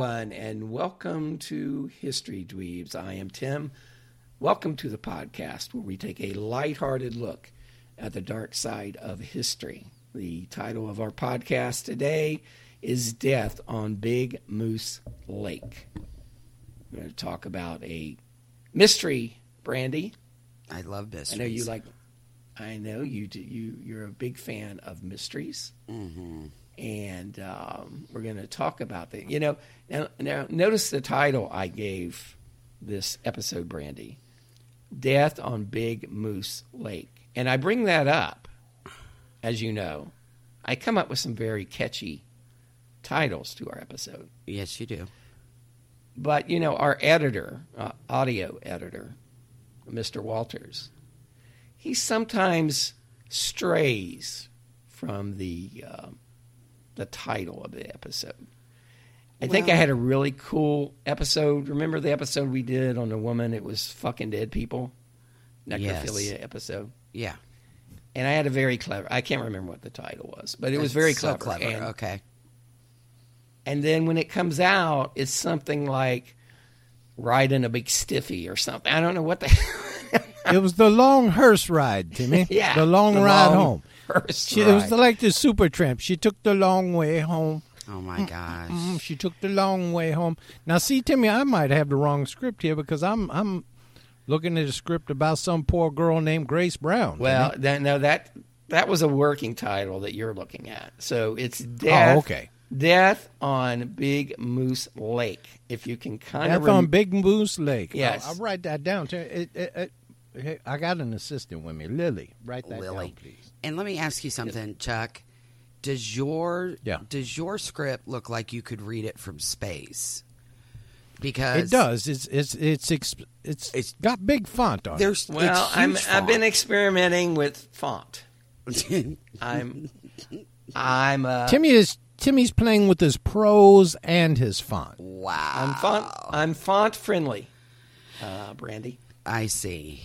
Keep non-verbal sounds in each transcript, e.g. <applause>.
Everyone, and welcome to History Dweebs. I am Tim. Welcome to the podcast where we take a lighthearted look at the dark side of history. The title of our podcast today is Death on Big Moose Lake. We're going to talk about a mystery, Brandy. I love mysteries. I know you like. I know you do. You you're a big fan of mysteries, Mm-hmm. And um, we're going to talk about that. You know, now now notice the title I gave this episode, Brandy, "Death on Big Moose Lake," and I bring that up, as you know, I come up with some very catchy titles to our episode. Yes, you do. But you know, our editor, uh, audio editor, Mr. Walters, he sometimes strays from the uh, the title of the episode. I think I had a really cool episode. Remember the episode we did on the woman? It was fucking dead people, necrophilia Yes. episode. Yeah. And I had a very clever. I can't remember what the title was, but it was very clever. So clever. clever. And- okay. and then when it comes out, it's something like riding a big stiffy or something. I don't know what the. <laughs> It was the long hearse ride, Timmy. <laughs> yeah, the long the ride long home. Hearse She, it was like the Supertramp. She took the long way home. Oh my gosh. Mm, She took the long way home. Now, see, Timmy, I might have the wrong script here because I'm I'm looking at a script about some poor girl named Grace Brown. well, that, no, that that was a working title that you're looking at. So it's death. oh, okay. Death on Big Moose Lake. If you can kind of Death of on Big Moose Lake. Yes. I'll, I'll write that down. Tim. It, it, it, hey, I got an assistant with me, Lily. Write that Lily. down, please. And let me ask you something, Chuck. Does your Yeah. does your script look like you could read it from space? Because It does. It's it's it's it's, it's, It's- got big font on it. Well, it's I'm, huge I've been experimenting with font. <laughs> I'm I'm uh, Timmy is Timmy's playing with his prose and his font. wow. I'm font I'm font friendly. Uh, Brandy. I see.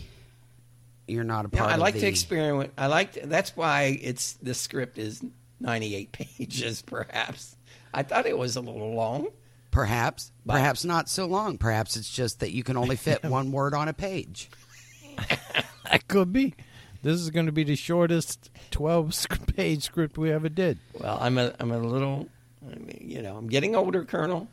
You're not a Yeah, part I of like the, to experiment. I like to, that's why it's the script is 98 <laughs> pages, perhaps. I thought it was a little long. Perhaps, perhaps not so long. Perhaps it's just that you can only fit <laughs> one word on a page. <laughs> That could be. This is going to be the shortest 12-page script we ever did. Well, I'm a I'm a little, I mean, you know, I'm getting older, Colonel,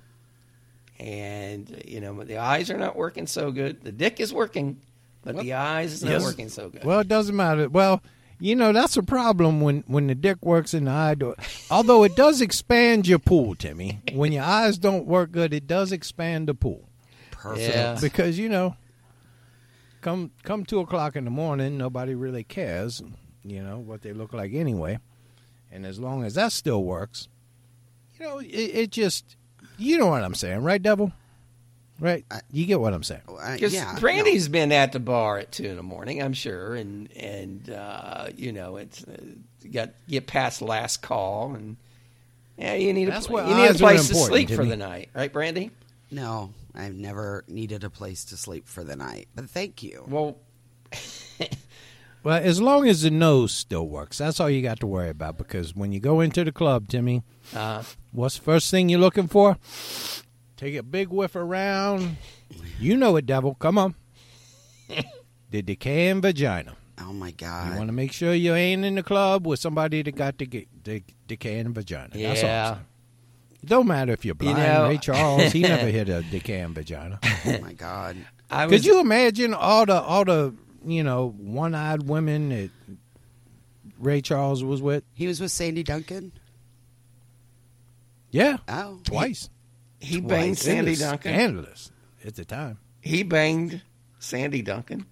and you know the eyes are not working so good. The dick is working, but the eyes is not Yes. working so good. Well, it doesn't matter. Well, you know, that's a problem when, when the dick works in the eye. Do- Although it does expand your pool, Timmy. When your eyes don't work good, it does expand the pool. Perfect. Yeah. Because, you know, come come 2 o'clock in the morning, nobody really cares, you know, what they look like anyway. And as long as that still works, you know, it, it just, you know what I'm saying, right, Devil? Right? You get what I'm saying. Uh, Because yeah, Brandy's been at the bar at two in the morning, I'm sure, and and uh, you know it's uh, you got get past last call, and yeah, you need That's a why you need a place to important, sleep for Timmy. the night, right, Brandy? No, I've never needed a place to sleep for the night. But thank you. Well, Well, as long as the nose still works, that's all you got to worry about. Because when you go into the club, Timmy, uh, what's the first thing you're looking for? Take a big whiff around. You know it, devil. Come on. <laughs> the decaying vagina. Oh my God! You want to make sure you ain't in the club with somebody that got the, the decaying vagina. That's all. It don't matter if you're blind. know- Ray Charles, he never hit a <laughs> decaying vagina. oh my god. <laughs> Could you imagine all the all the you know one eyed women that Ray Charles was with? He was with Sandy Duncan. Yeah, Oh, twice. He banged It Sandy was Duncan. Scandalous at the time. He banged Sandy Duncan.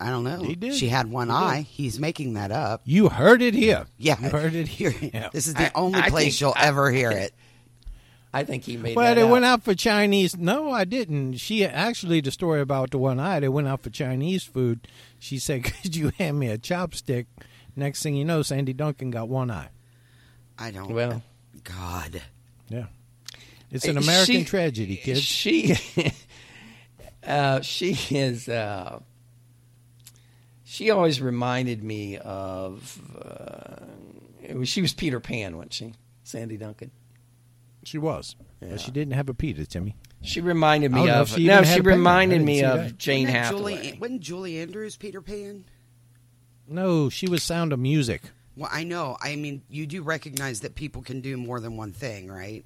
I don't know. He did. She had one eye. He's making that up. You heard it here. Yeah, you heard it here. <laughs> Here- This is the I- only I place think- you'll I- ever hear it. <laughs> I think he made it. Well, that they up. went out for Chinese. No, I didn't. She actually the story about the one eye. They went out for Chinese food. She said, <laughs> "Could you hand me a chopstick?" Next thing you know, Sandy Duncan got one eye. I don't. Well, God. Yeah, it's an American She- tragedy, kids. She, <laughs> uh, she is. Uh, she always reminded me of. Uh, it was, she was Peter Pan, wasn't she? Sandy Duncan. She was, but she didn't have a Peter, Timmy. She reminded me of. she no, she had a penguin. I reminded me of that. Jane wasn't Hathaway. Julie, wasn't Julie Andrews Peter Pan? No, she was Sound of Music. Well, I know. I mean, you do recognize that people can do more than one thing, right?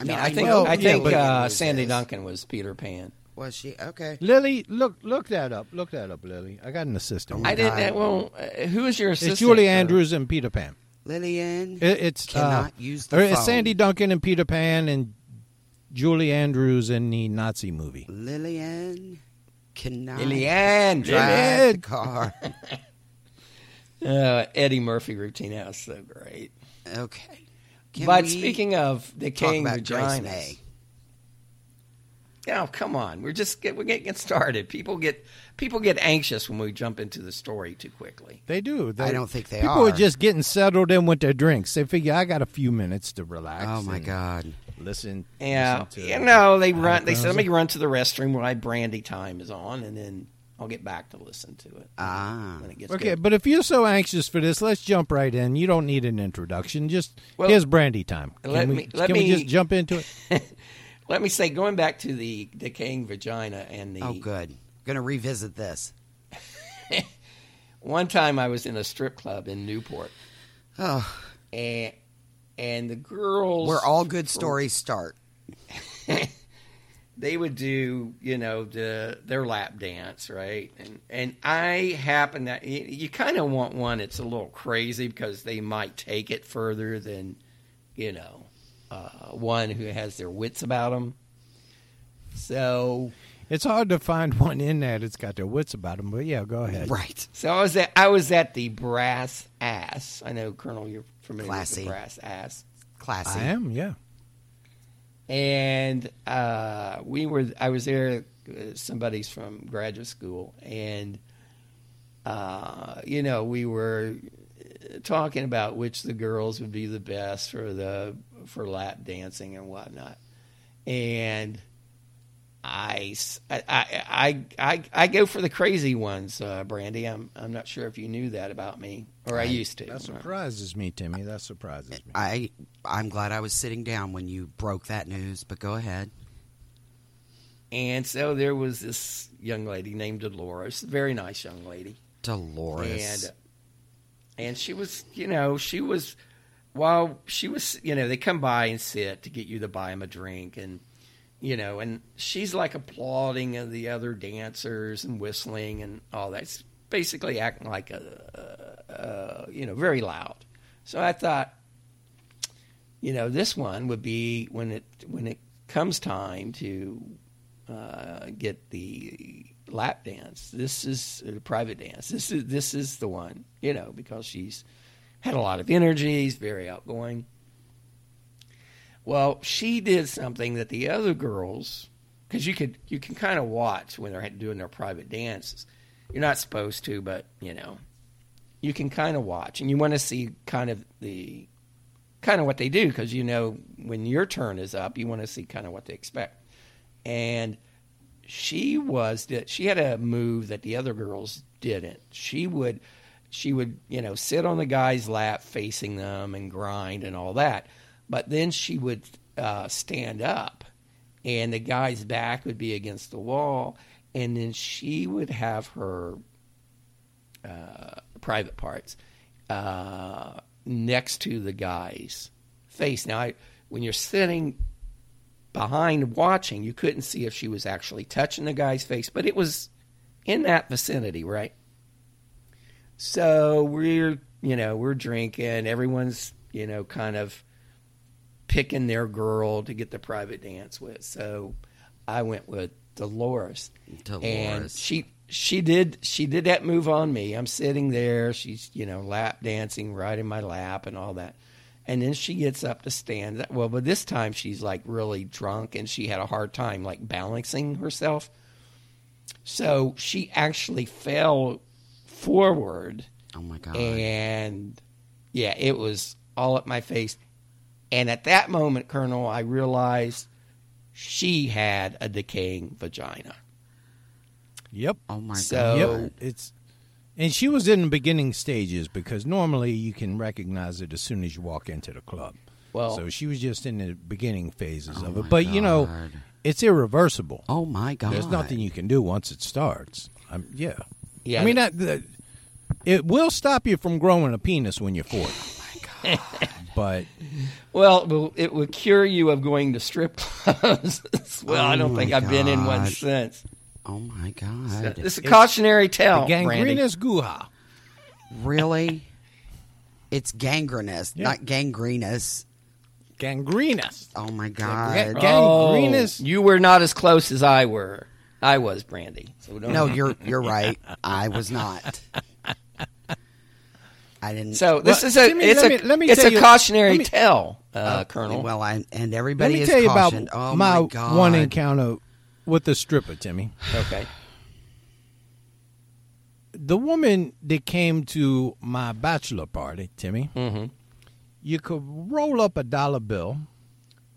I mean, No, I think know I think Julie uh, Sandy is. Duncan was Peter Pan. was she okay? Lily, look, look that up. Look that up, Lily. I got an assistant. I didn't. God. Well, uh, who is your assistant? it's Julie Andrews and Peter Pan. Lillian It, it's cannot uh, use or the it's phone. Sandy Duncan and Peter Pan and Julie Andrews in the Nazi movie. Lillian cannot Lillian. drive Lillian. the car. <laughs> Uh, Eddie Murphy routine. That was so great. okay. Can but we speaking of the king about Grace vaginas, May? oh come on, we're just get, we're getting started. People get people get anxious when we jump into the story too quickly. They do. They, I don't think they are. people are. are just getting settled in with their drinks. They figure I got a few minutes to relax. Oh my God! Listen. Yeah, listen to you know they run. They said, "Let me run to the restroom while brandy time is on, and then I'll get back to listen to it Ah, when it gets Okay, good." but if you're so anxious for this, let's jump right in. You don't need an introduction. Just Well, here's brandy time. Can, let we, me- let can we me- just jump into it? <laughs> Let me say, going back to the decaying vagina and the oh good. Gonna revisit this. <laughs> one time I was in a strip club in Newport, Oh, and and the girls where all good stories start. <laughs> they would do you know the their lap dance right and and i happen that you, you kind of want one that's a little crazy because they might take it further than you know uh, one who has their wits about them so It's hard to find <laughs> one in that that's got their wits about them, but yeah, go ahead. Right. so i was at i was at the brass ass i know colonel you're familiar Classy. with the brass ass Classy. I am, yeah. And uh, we were I was there. uh, Somebody's from graduate school, and uh, you know we were uh, talking about which the girls would be the best for the for lap dancing and whatnot, and. I, I, I, I go for the crazy ones, uh, Brandy. I'm I'm not sure if you knew that about me, or I, used to. That surprises me, Timmy. That surprises me. I I'm glad I was sitting down when you broke that news, but go ahead. And so there was this young lady named Dolores, very nice young lady. Dolores. and and she was you know she was while she was you know they come by and sit to get you to buy them a drink and you know and she's like applauding the other dancers and whistling and all that it's basically acting like a, uh, you know very loud so i thought you know this one would be when it when it comes time to uh, get the lap dance. This is a private dance. This is this is the one, you know, because she's had a lot of energy, she's very outgoing. Well, she did something that the other girls, because you could you can kind of watch when they're doing their private dances. You're not supposed to, but you know, you can kind of watch, and you want to see kind of the kind of what they do because you know when your turn is up, you want to see kind of what they expect. And she was she had a move that the other girls didn't. She would she would, you know, sit on the guy's lap facing them and grind and all that. But then she would uh, stand up and the guy's back would be against the wall and then she would have her uh, private parts uh, next to the guy's face. Now, I, when you're sitting behind watching, you couldn't see if she was actually touching the guy's face, but it was in that vicinity, right? So we're, you know, we're drinking. Everyone's, you know, kind of picking their girl to get the private dance with. So I went with Dolores. Dolores. And she she did she did that move on me. I'm sitting there, she's, you know, lap dancing right in my lap and all that. And then she gets up to stand. Well, but this time she's like really drunk and she had a hard time like balancing herself. So she actually fell forward Oh my god. and yeah, it was all up my face. And at that moment, Colonel, I realized she had a decaying vagina. Yep. oh my So- god. Yep. It's and she was in the beginning stages because normally you can recognize it as soon as you walk into the club. Well- so she was just in the beginning phases Oh of it. But you know, it's irreversible. Oh my god. There's nothing you can do once it starts. Um, yeah. Yeah, I mean that, that it will stop you from growing a penis when you're 40. Oh <laughs> but Well, well, it would cure you of going to strip clubs. <laughs> well, I Oh don't think my I've been in one since. Oh my god. This is a cautionary tale, the Brandy. gangrenous guha. really? It's gangrenous, Yeah. not gangrenous. Gangrenous. Oh my Ga- god. gangrenous. Oh, you were not as close as I were. I was Brandy. So don't No, you're you're right. I was not. I didn't. So this Well, is a Timmy, it's let a me- let me it's tell a you- cautionary me- tale, uh, Colonel. Well, I, and Let everybody me is tell you about cautioned. oh my, my god. one encounter with the stripper, Timmy. okay. The woman that came to my bachelor party, Timmy, Mm-hmm. you could roll up a dollar bill,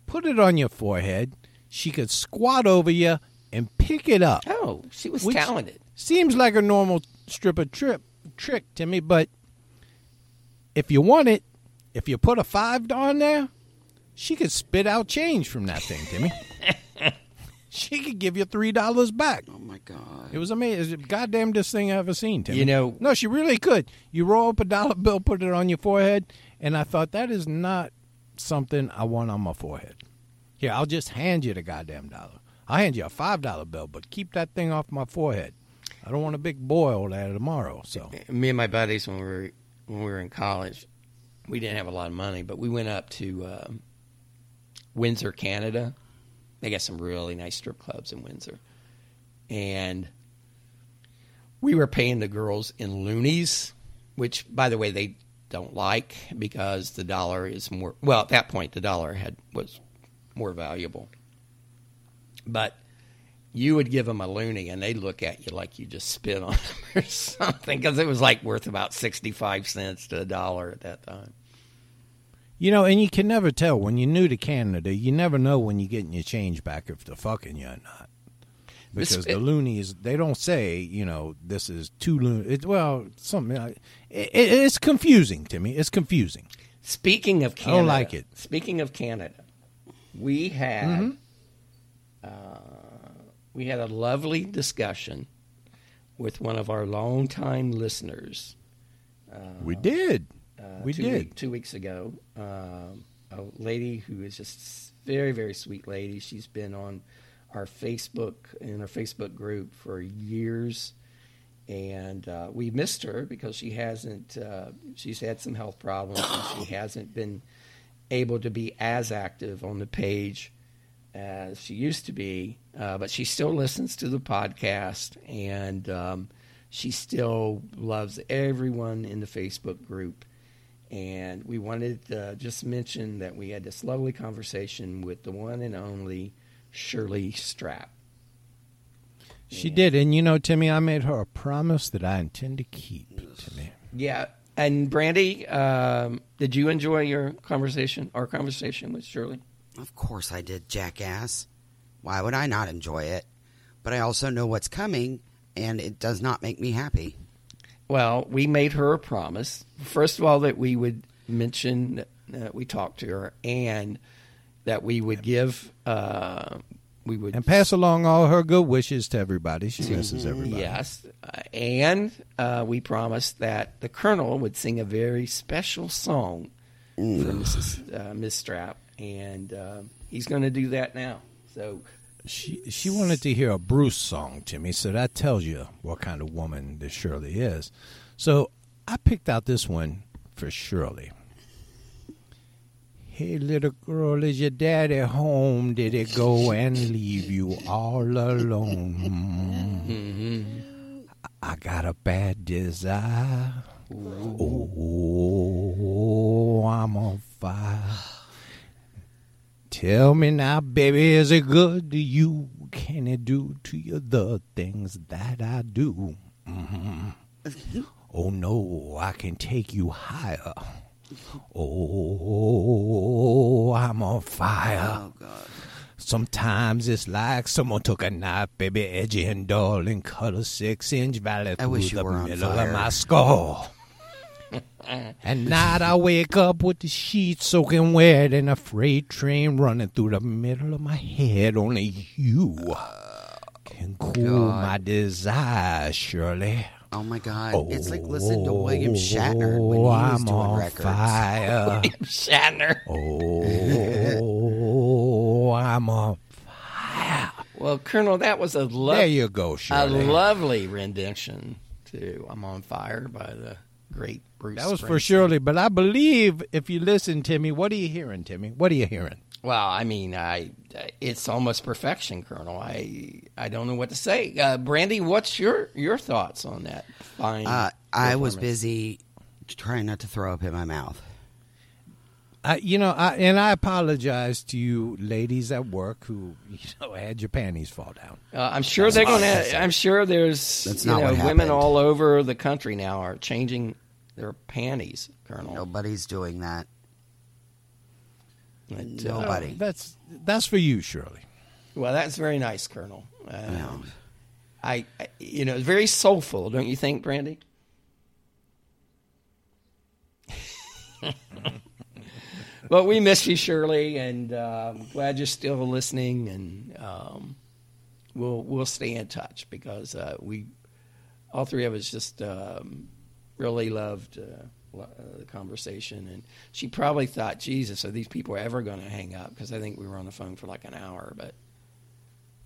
put it on your forehead. She could squat over you and pick it up. Oh, she was talented. Seems like a normal stripper trip trick Timmy, but if you want it, if you put a five on there, she could spit out change from that thing, Timmy. <laughs> she could give you three dollars back. Oh my god. It was amazing. It was the goddamnest thing I ever seen, Timmy. You know- no, she really could. You roll up a dollar bill, put it on your forehead, and I thought that is not something I want on my forehead. Here, I'll just hand you the goddamn dollar. I'll hand you a five dollar bill, but keep that thing off my forehead. I don't want a big boil there tomorrow. So Me and my buddies when we were when we were in college, we didn't have a lot of money, but we went up to um, Windsor, Canada. They got some really nice strip clubs in Windsor, and we were paying the girls in loonies, which, by the way, they don't like because the dollar is more. Well, at that point, the dollar had was more valuable, but you would give them a loonie and they'd look at you like you just spit on <laughs> them or something because it was like worth about 65 cents to a dollar at that time. You know, and you can never tell when you're new to Canada. You never know when you're getting your change back if they're fucking you or not. Because the loonies, they don't say, you know, this is two loonies. It, well, something. like- It, it, it's confusing to me. It's confusing. Speaking of I Canada, don't like it. Speaking of Canada, we had Mm-hmm. uh, we had a lovely discussion with one of our longtime listeners. we did. Uh, we two did. week- two weeks ago. Um, a lady who is just very, very sweet lady. She's been on our Facebook in our Facebook group for years, and uh, we missed her because she hasn't. Uh, she's had some health problems, and she <coughs> hasn't been able to be as active on the page as she used to be. Uh, but she still listens to the podcast, and um, she still loves everyone in the Facebook group. And we wanted to just mention that we had this lovely conversation with the one and only Shirley Strap. She did. And, you know, Timmy, I made her a promise that I intend to keep, Timmy. Yeah. And Brandy, um, did you enjoy your conversation, our conversation with Shirley? Of course I did, jackass. Why would I not enjoy it? But I also know what's coming, and it does not make me happy. Well, we made her a promise. First of all, that we would mention that we talked to her and that we would give uh, we would And pass along all her good wishes to everybody. She misses everybody. Yes, uh, and uh, we promised that the Colonel would sing a very special song for Mrs. Uh, Miss Strap, and uh, he's going to do that now. So She she wanted to hear a Bruce song, Timmy, so that tells you what kind of woman this Shirley is. So I picked out this one for Shirley. Hey, little girl, is your daddy home? Did he go and leave you all alone? I got a bad desire. Oh, I'm on fire. Tell me now, baby, is it good to you? Can it do to you the things that I do? Mhm. Oh no, I can take you higher. Oh, I'm on fire. Oh. Sometimes it's like someone took a knife, baby, edgy and dull, and cut a six-inch valley I through wish you the middle of my skull. <laughs> At night I wake up with the sheets soaking wet and a freight train running through the middle of my head. Only you oh, can cool God. my desire, Shirley. Oh my God. it's like listening to William oh, Shatner when he Oh, was I'm doing on records. fire. <laughs> Shatner. oh, I'm on fire. Well, Colonel, that was a lo- There you go, a lovely rendition to "I'm on Fire" by the great Bruce. that was for Springsteen. Shirley, but I believe if you listen, Timmy, what are you hearing, Timmy? What are you hearing? Well, I mean, I it's almost perfection, Colonel. I I don't know what to say. Uh, Brandy, what's your your thoughts on that? Fine. Uh, I was busy trying not to throw up in my mouth. I, you know, I, and I apologize to you ladies at work who, you know, had your panties fall down. Uh, I'm sure they're going to. I'm sure there's you know women all over the country now are changing their panties, Colonel. Nobody's doing that. But, uh, Nobody. That's that's for you, Shirley. well, that's very nice, Colonel. Um, Yeah. I, I, you know, it's very soulful, don't you think, Brandy? <laughs> but we miss you, Shirley, and um, glad you're still listening, and um, we'll we'll stay in touch because uh, we, all three of us, just um, really loved uh, uh, the conversation, and she probably thought, Jesus, are these people ever going to hang up? Because I think we were on the phone for like an hour, but.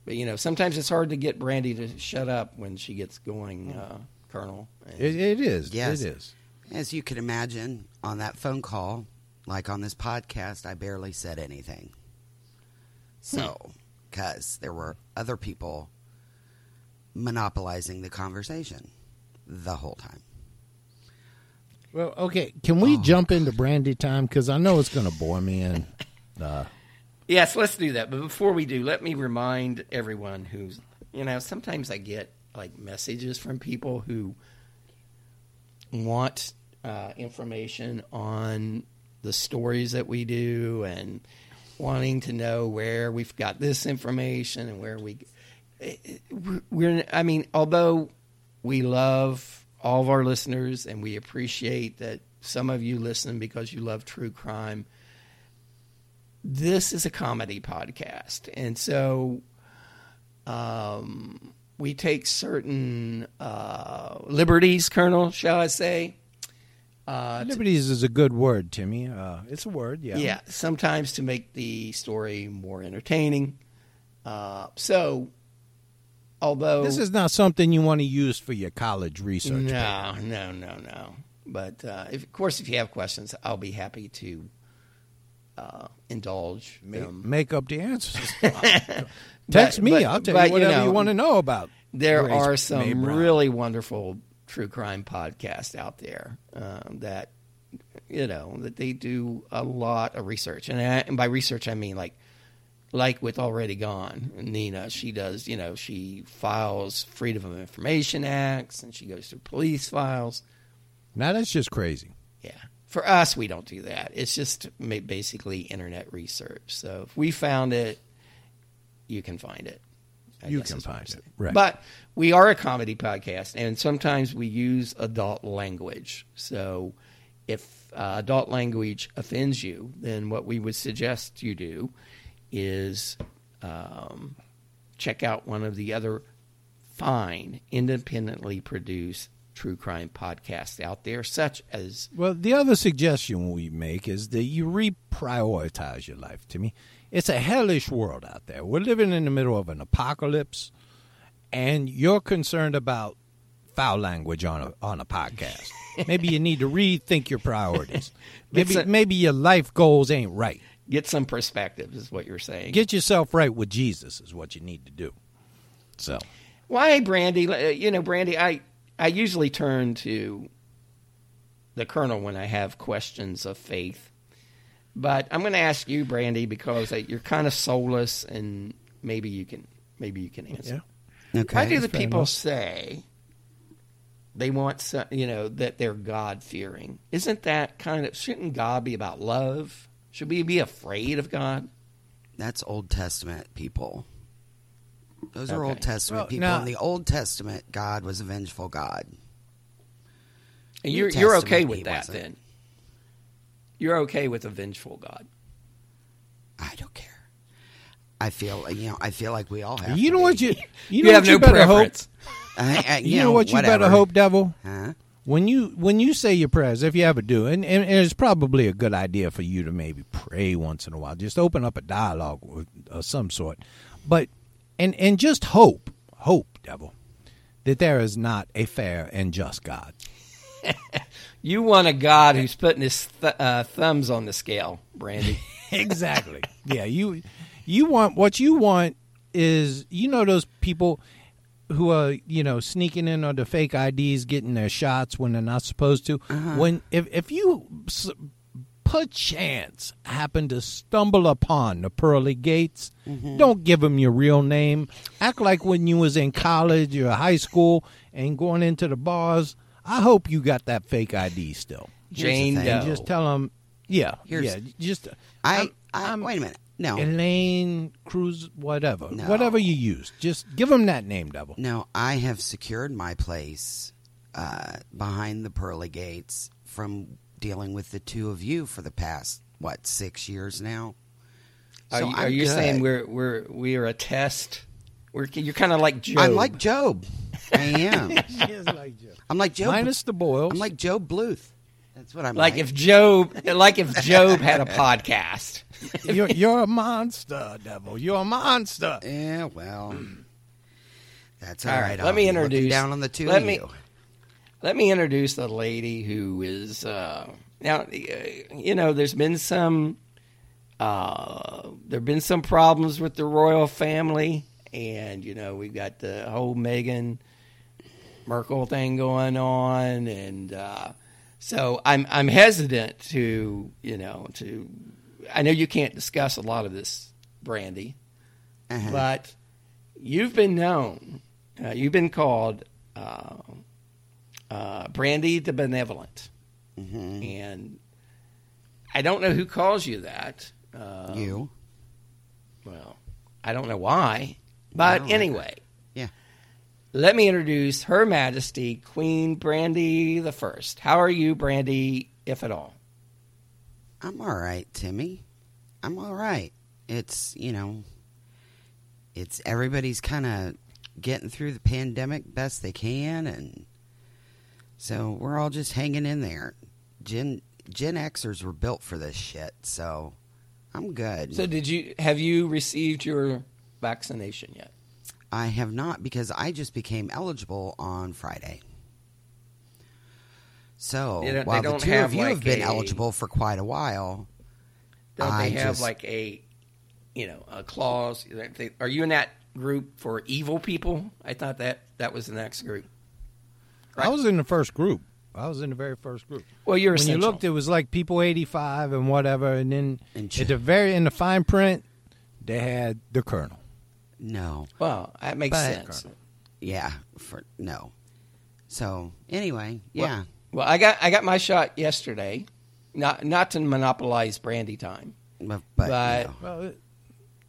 But you know, sometimes it's hard to get Brandy to shut up when she gets going, uh, Colonel. And- It, it is. Yes. It is. As you can imagine, on that phone call, like on this podcast, I barely said anything. So, because there were other people monopolizing the conversation the whole time. Well, okay. Can we jump into brandy time? Because I know it's going to bore me. And uh, Yes, let's do that. But before we do, let me remind everyone who's, you know, sometimes I get like messages from people who want uh, information on the stories that we do and wanting to know where we've got this information and where we. We're, I mean, although we love all of our listeners and we appreciate that some of you listen because you love true crime this is a comedy podcast, and so um, we take certain uh, liberties, Colonel, shall I say? Uh, to- liberties is a good word, Timmy. Uh, it's a word. Yeah. yeah, sometimes to make the story more entertaining. Uh, so, although This is not something you want to use for your college research. no, no, no, no. But uh, if, of course, if you have questions, I'll be happy to uh, indulge Make, them. make up the answers. <laughs> Text But- me. but- I'll tell but, you you whatever you, know, want to know about. there Grace are some really wonderful true crime podcasts out there um, that you know that they do a lot of research, and, I, and by research I mean like like with already gone Nina. She does you know she files Freedom of Information Acts, and she goes through police files. Now that's just crazy. Yeah. For us, we don't do that. It's just basically internet research. So if we found it, you can find it. I You can find it, right. But we are a comedy podcast, and sometimes we use adult language. So if uh, adult language offends you, then what we would suggest you do is um, check out one of the other fine, independently produced true crime podcasts out there, such as Well, the other suggestion we make is that you reprioritize your life. To me, it's a hellish world out there. We're living in the middle of an apocalypse, and you're concerned about foul language on a on a podcast. <laughs> maybe you need to rethink your priorities. Maybe a- maybe your life goals ain't right. Get some perspective, is what you're saying. Get yourself right with Jesus is what you need to do. So, Why, Brandy? Uh, You know, Brandy, I I usually turn to the Colonel when I have questions of faith, but I'm going to ask you, Brandy, because uh, you're kind of soulless, and maybe you can maybe you can answer. Okay. Why do the people enough. say they want, some, you know, that they're God fearing? Isn't that kind of shouldn't God be about love? Should we be afraid of God? That's Old Testament people. Those are Old Testament Well, people. now- In the Old Testament, God was a vengeful God. And New you're you're okay with that wasn't. then? You're okay with a vengeful God? I don't care. I feel you know. I feel like we all have. you to know be. what you you <laughs> You, know have what you no better hope. preference. I, I, You, know, what you whatever. better hope, devil. Huh? When you when you say your prayers, if you ever do, and, and it's probably a good idea for you to maybe pray once in a while. Just open up a dialogue of some sort, but and and just hope, hope, devil, that there is not a fair and just God. <laughs> You want a God who's putting his th- uh, thumbs on the scale, Brandy. <laughs> exactly. Yeah, you you want what you want is you know those people who are you know sneaking in on the fake IDs, getting their shots when they're not supposed to. Uh-huh. When if if you perchance happen to stumble upon the pearly gates, mm-hmm. don't give them your real name. Act like when you was in college or high school and going into the bars. I hope you got that fake ID still. Jane. Doe. And just tell them, yeah, Here's- yeah, just I. I'm- I I'm- wait a minute. No, Elaine Cruz, whatever, No. whatever you use, just give them that name, devil. no. I have secured my place uh, behind the pearly gates from dealing with the two of you for the past what six years now. Are So you, are you saying we're we're we are a test? We're, you're kind of like Job. I'm like Job. I am. <laughs> she is like Job. I'm like Job. Minus the boils. I'm like Job Bluth. That's what I'm like like. if Job like if Job had a <laughs> podcast. <laughs> you're, you're a monster, devil. You're a monster. Yeah, well, that's All all right, right. let I'll me introduce- down on the two let me- you. Let me introduce the lady who is uh, now. uh, You know, there's been some uh, there've been some problems with the royal family, and you know we've got the whole Meghan Markle thing going on, and uh, so I'm I'm hesitant to you know to. I know you can't discuss a lot of this, Brandy, Uh-huh. but you've been known, uh, you've been called uh, uh, Brandy the Benevolent, Mm-hmm. and I don't know who calls you that. Uh, you. well, I don't know why, but anyway. Yeah. Let me introduce Her Majesty Queen Brandy the First. How are you, Brandy, if at all? I'm all right, Timmy. I'm all right. It's, you know, it's everybody's kind of getting through the pandemic best they can and so we're all just hanging in there. Gen Gen Xers were built for this shit, so I'm good. So, did you have you received your vaccination yet? I have not because I just became eligible on Friday. So They don't- they while the don't two have, of you have been a- eligible for quite a while, Don't I they have just- like a, you know, a clause? Are you in that group for evil people? I thought that that was the next group. I was in the first group. I was in the very first group. Well, you're when you looked, it was like people 85 and whatever, and then And ch- at the very in the fine print, they had the colonel. no. Well, that makes But- sense. Yeah, for no. So anyway, yeah. Well, I got I got my shot yesterday. Not not to monopolize brandy time. But, but, but- you know, Well,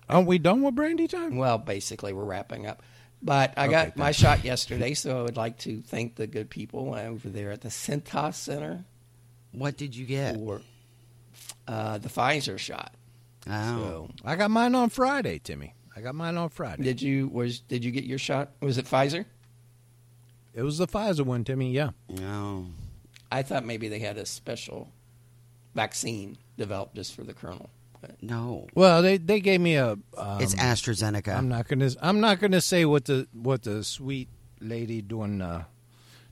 aren't we done with brandy time? Well, basically, we're wrapping up. But I Okay, got my thanks. shot yesterday, so I would like to thank the good people over there at the Cintas Center what did you get? for uh, the Pfizer shot. Oh, So I got mine on Friday, Timmy. I got mine on Friday. Did you was did you get your shot? Was it Pfizer? It was the Pfizer one, Timmy. Yeah. No. I thought maybe they had a special vaccine developed just for the colonel. But No. Well, they they gave me a. Um, it's AstraZeneca. I'm not gonna. I'm not gonna say what the what the sweet lady doing uh,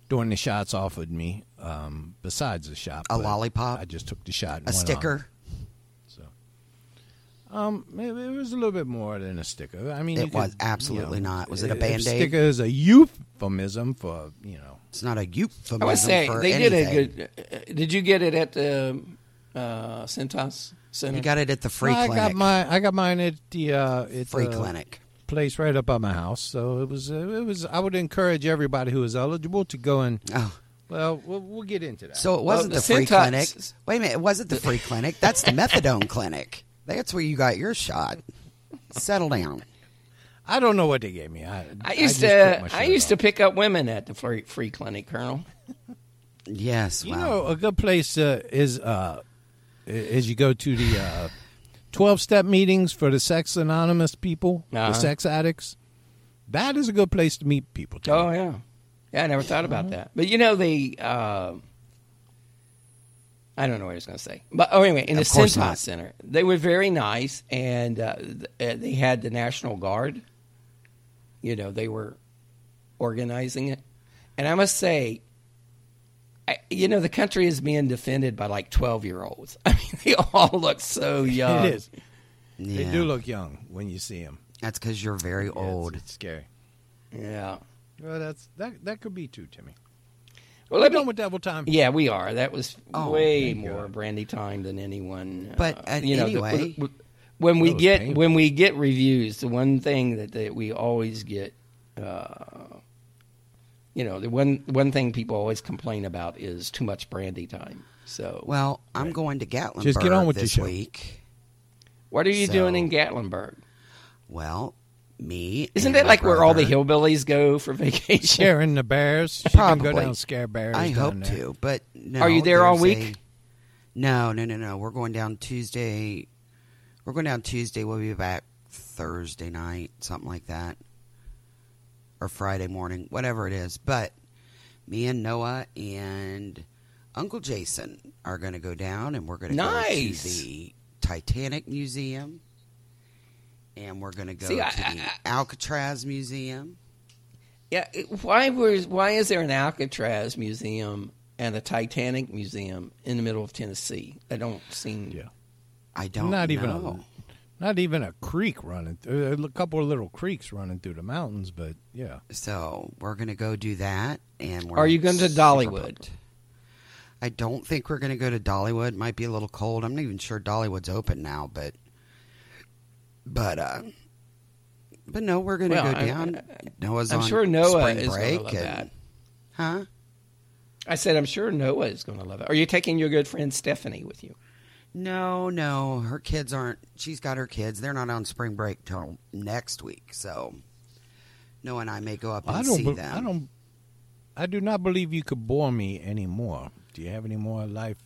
doing the shots offered me. Um, besides the shot, A lollipop? I just took the shot. And a went on. sticker. So, um, it, it was a little bit more than a sticker. I mean, It you could, was absolutely you know, not. Was it a if Band-Aid? Sticker is a euphemism for you know. It's not a euphemism I would say for they anything. did a good. uh, Did you get it at the uh, Cintas Center? You got it at the free I clinic. got my I got mine at the uh, at free the clinic. place right up by my house. So it was uh, it was. I would encourage everybody who is eligible to go and. Oh, Well, we'll, we'll get into that. so it wasn't the the, free clinic. Wait a minute, it wasn't the free clinic. That's the <laughs> methadone clinic. That's where you got your shot. Settle down. I don't know what they gave me. I, I used just to I shirt used to pick up women at the free, free clinic, Colonel. Yes, You wow. know, a good place uh, is uh, is you go to the uh, twelve step meetings for the sex anonymous people, Uh-huh. the sex addicts. That is a good place to meet people. Too. Oh yeah, yeah. I never thought about that. But you know the. Uh, I don't know what I was going to say, but oh anyway, in the Of course Cintas. Center, they were very nice, and uh, th- uh, they had the National Guard. You know, they were organizing it, and I must say, I, you know, the country is being defended by like twelve year olds. <laughs> I mean, they all look so <laughs> young. it is. yeah. They do look young when you see them. That's because you're very old. It's, scary. Yeah. Well, that's that. That could be too, Timmy. Well, We're let done me, with Devil Time. Yeah, we are. That was Oh, way more God. brandy time than anyone. But, uh, uh, you know, the- anyway- w- when we get painful. when we get reviews, the one thing that, that we always get, uh, you know, the one one thing people always complain about is too much brandy time. So, Well, I'm going to Gatlinburg Just get on with your this week. what are you so- doing in Gatlinburg? Well, me. Isn't and that my like where all the hillbillies go for <laughs> vacation? Scaring the bears. She can go down and scare bears. I down hope there. to, but no. Are you there all week? a- no, no, no, no. We're going down Tuesday. We're going down Tuesday. We'll be back Thursday night, something like that, or Friday morning, whatever it is. But me and Noah and Uncle Jason are going to go down, and we're going to go to the Titanic Museum, and we're going to go See, to I- the I- Alcatraz Museum. Yeah, why was why is there an Alcatraz museum and a Titanic museum in the middle of Tennessee? I don't seem. Yeah. I don't Not even know. a, not even a creek running. Through, a couple of little creeks running through the mountains, but yeah. So we're gonna go do that, and we're Are you going to Dollywood? I don't think we're gonna go to Dollywood. Might be a little cold. I'm not even sure Dollywood's open now, but but uh, but no, we're gonna Well, go I- down. Noah's I'm on sure Noah spring is gonna break, love and that. huh? I said I'm sure Noah is going to love it. Are you taking your good friend Stephanie with you? No, no, her kids aren't. She's got her kids. They're not on spring break till next week. So Noah and I may go up and I don't. see be- them. I don't. I do not believe you could bore me anymore. Do you have any more life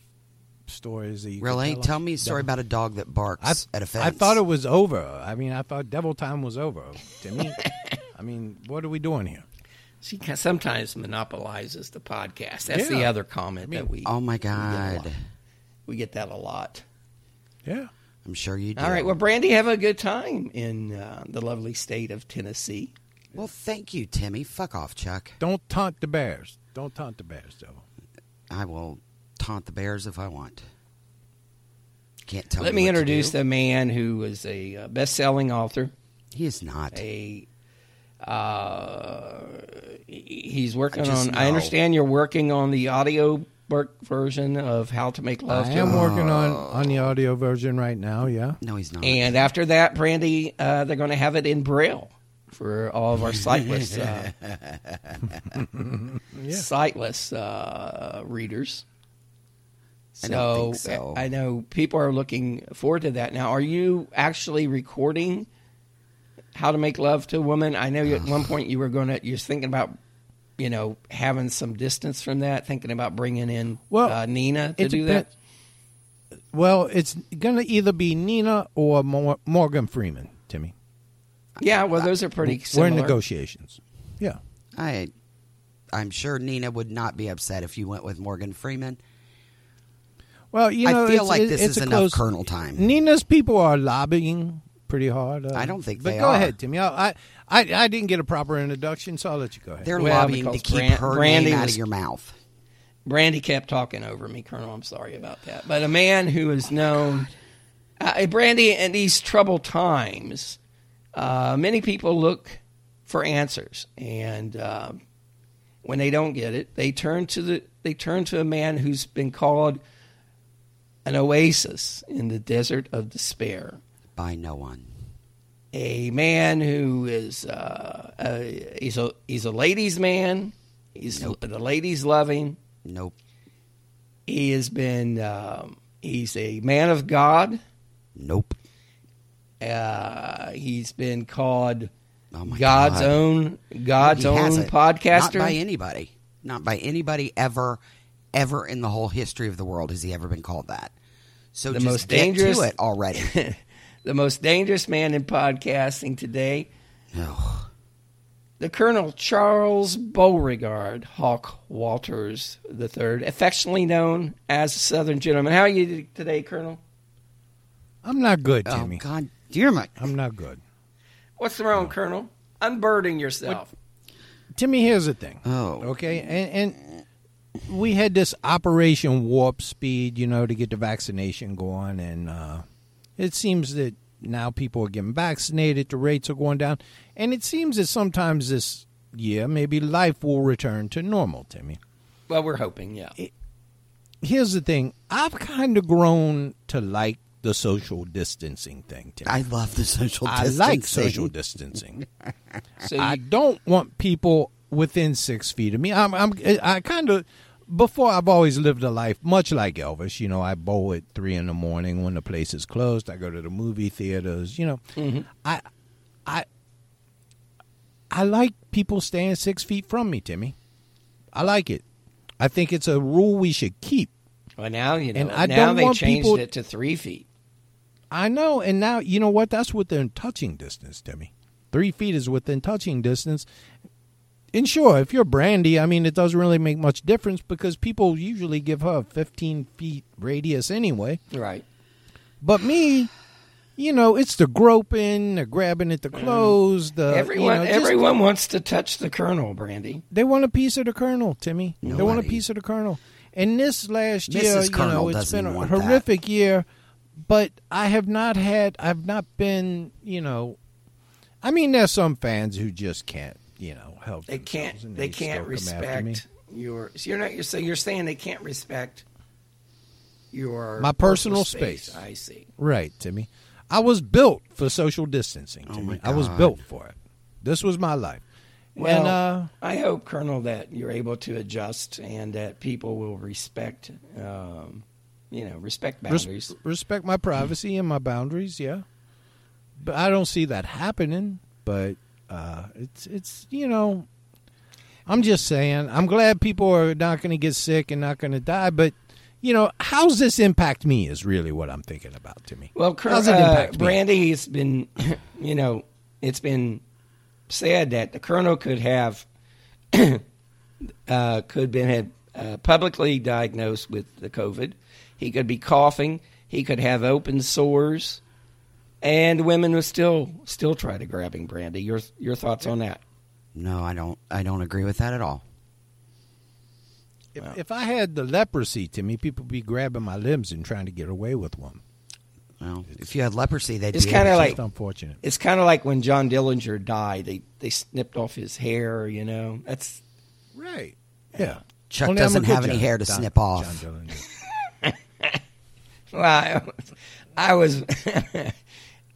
stories that you could Really? tell, Tell me a story about a dog that barks I, at a fence. I thought it was over. I mean, I thought Devil Time was over. To me, <laughs> I mean, what are we doing here? She sometimes monopolizes the podcast. That's the other comment that we. Oh my we get a lot. god! We get that a lot. Yeah. I'm sure you do. All right. Well, Brandy, have a good time in uh, the lovely state of Tennessee. Well, thank you, Timmy. Fuck off, Chuck. Don't taunt the bears. Don't taunt the bears, Devil. I will taunt the bears if I want. Can't tell. You. Let me me what to introduce do. the man who is a uh, best-selling author. He is not. A uh, he- he's working I just on. I understand you're working on the audio work version of How to Make Love I to am a working on on the audio version right now. Yeah. No, he's not. And after that, Brandy, uh, they're going to have it in Braille for all of our <laughs> sightless, uh, <laughs> sightless uh, readers. I don't think so. I know people are looking forward to that. Now, are you actually recording how to make love to a woman? I know you, at one <sighs> point you were going to. You're thinking about, you know, having some distance from that, thinking about bringing in Well, uh, Nina to do depend- that. Well, it's going to either be Nina or Mor- Morgan Freeman, Timmy. Yeah, well, those are pretty We're in negotiations. Yeah. I, I'm sure Nina would not be upset if you went with Morgan Freeman. Well, you know, I feel it's- like it- this it's is a enough close- Colonel time. Nina's people are lobbying pretty hard. uh, I don't think but they go are. ahead, Timmy. I, I I I didn't get a proper introduction, so I'll let you go ahead. They're Well, lobbying to because keep Bran- her Brandy name out was- of your mouth. Brandy kept talking over me, Colonel. I'm sorry about that. But a man who is known, uh, Brandy, in these troubled times, uh, many people look for answers, and uh, when they don't get it, they turn to the they turn to a man who's been called an oasis in the desert of despair. By no one. a man who is uh, uh, he's a he's a ladies' man. He's the ladies loving. Nope. He has been um, he's a man of God. Nope. Uh, he's been called Oh God's God. own God's He own podcaster. Not by anybody. Not by anybody ever, ever in the whole history of the world has he ever been called that. So The just most dangerous- to it already. <laughs> the most dangerous man in podcasting today. Oh, The Colonel Charles Beauregard Hawk Walters III, affectionately known as the Southern Gentleman. How are you today, Colonel? I'm not good, oh Timmy. God, dear my. I'm not good. What's wrong, Colonel? Unburden yourself. Timmy, here's the thing. Oh. Okay, and and we had this Operation Warp Speed, you know, to get the vaccination going, and uh, it seems that now people are getting vaccinated. The rates are going down, and it seems that sometimes this year, maybe life will return to normal. Timmy, Well, we're hoping, yeah. here's the thing. I've kind of grown to like the social distancing thing. Timmy. I love the social distancing. I like social distancing. <laughs> So I don't want people within six feet of me. I'm, I'm I kind of before I've always lived a life much like Elvis. You know, I bowl at three in the morning when the place is closed. I go to the movie theaters. You know, Mm-hmm. I I I like people staying six feet from me, Timmy. I like it. I think it's a rule we should keep. well, now you know. And I now don't they want changed people- it to three feet. I know, and now you know what? That's within touching distance, Timmy. Three feet is within touching distance. And sure, if you're Brandy, I mean, it doesn't really make much difference because people usually give her a 15 feet radius anyway. Right. But me, you know, it's the groping, the grabbing at the clothes, the Mm. everyone, you know, everyone wants to touch the Colonel, Brandy. They want a piece of the kernel, Timmy. They want a piece of the kernel. And this last Mrs. year, you Colonel know, it's been a want that. horrific year, but I have not had, I've not been, you know, I mean, there's some fans who just can't, you know, help. They can't. themselves and They can't still come after me. respect your. So you're not. You're so you're saying they can't respect your My personal space. I see. Right, Timmy. I was built for social distancing, Oh, Timmy. my I was built for it. This was my life. Well, and, uh, I hope, Colonel, that you're able to adjust and that people will respect, um, you know, respect res- boundaries. respect my privacy and my boundaries, yeah. But I don't see that happening. But uh, it's it's you know, I'm just saying. I'm glad people are not going to get sick and not going to die. But you know, how's this impact me? Is really what I'm thinking about to me. Well, Colonel, how's it uh, impact me? Brandy has been, <clears throat> you know, it's been said that the Colonel could have, <clears throat> uh, could been had uh, publicly diagnosed with the COVID. He could be coughing. He could have open sores, and women would still still try to grab him. Brandy, your your thoughts on that? No, I don't. I don't agree with that at all. If, if I had the leprosy to me, people would be grabbing my limbs and trying to get away with one. Well, if you had leprosy, they'd It's be kinda like- unfortunate. It's kind of like when John Dillinger died. They they snipped off his hair. You know, that's Right. Yeah. Chuck Only doesn't have any John- hair to John- snip off. John Dillinger. <laughs> Well, I, I was <laughs>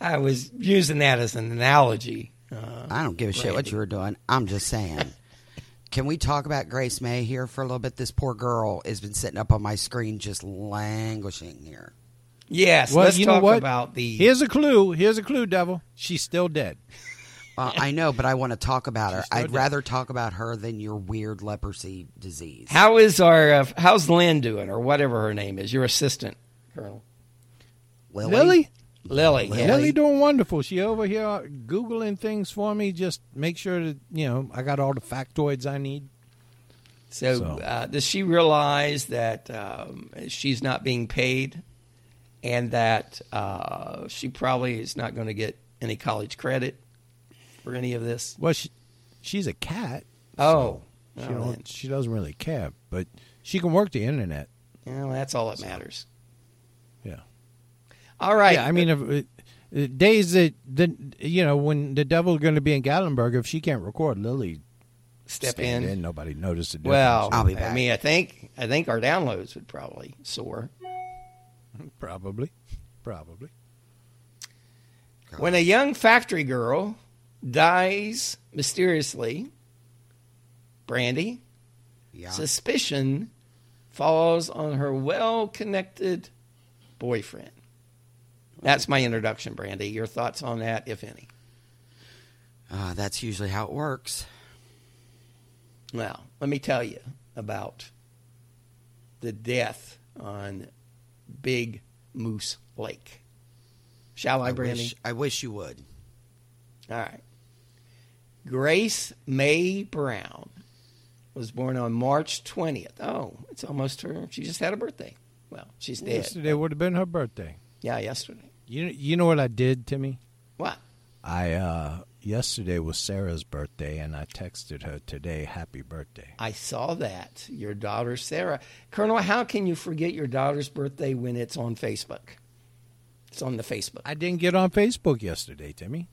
I was using that as an analogy. Uh, I don't give a shit what you were doing. I'm just saying. <laughs> Can we talk about Grace May here for a little bit? This poor girl has been sitting up on my screen just languishing here. yes, Well, let's you know talk what? about the. Here's a clue. Here's a clue, devil. She's still dead. Uh, I know, but I want to talk about her. I'd dead. rather talk about her than your weird leprosy disease. how is our uh, how's Lynn doing or whatever her name is? Your assistant, Colonel. Lily? Lily? Lily. yeah. Lily doing wonderful. She over here googling things for me. Just make sure that you know I got all the factoids I need. So, So- Uh, does she realize that um, she's not being paid, and that uh, she probably is not going to get any college credit for any of this? Well, she, she's a cat. Oh, She, oh, she doesn't really care, but she can work the internet. Well, that's all that matters. Yeah. All right. Yeah, I mean, if, uh, days that, that you know when the devil's going to be in Gatlinburg, if she can't record, Lily step in. in. Nobody noticed the difference. Well, I'll be back. I mean, I think I think our downloads would probably soar. <laughs> probably, probably. When a young factory girl dies mysteriously, Brandy, Yeah. suspicion falls on her well connected boyfriend. That's my introduction, Brandy. Your thoughts on that, if any? Uh, that's usually how it works. Well, let me tell you about the death on Big Moose Lake. Shall I, I Brandy? wish, I wish you would. All right. Grace May Brown was born on March 20th. Oh, it's almost her. She just had a birthday. Well, she's dead. Yesterday would have been her birthday. Yeah, yesterday. You you know what I did, Timmy? What? I uh yesterday was Sarah's birthday, and I texted her today, "Happy birthday." I saw that. Your daughter, Sarah. Colonel, how can you forget your daughter's birthday when it's on Facebook? It's on the Facebook. I didn't get on Facebook yesterday, Timmy.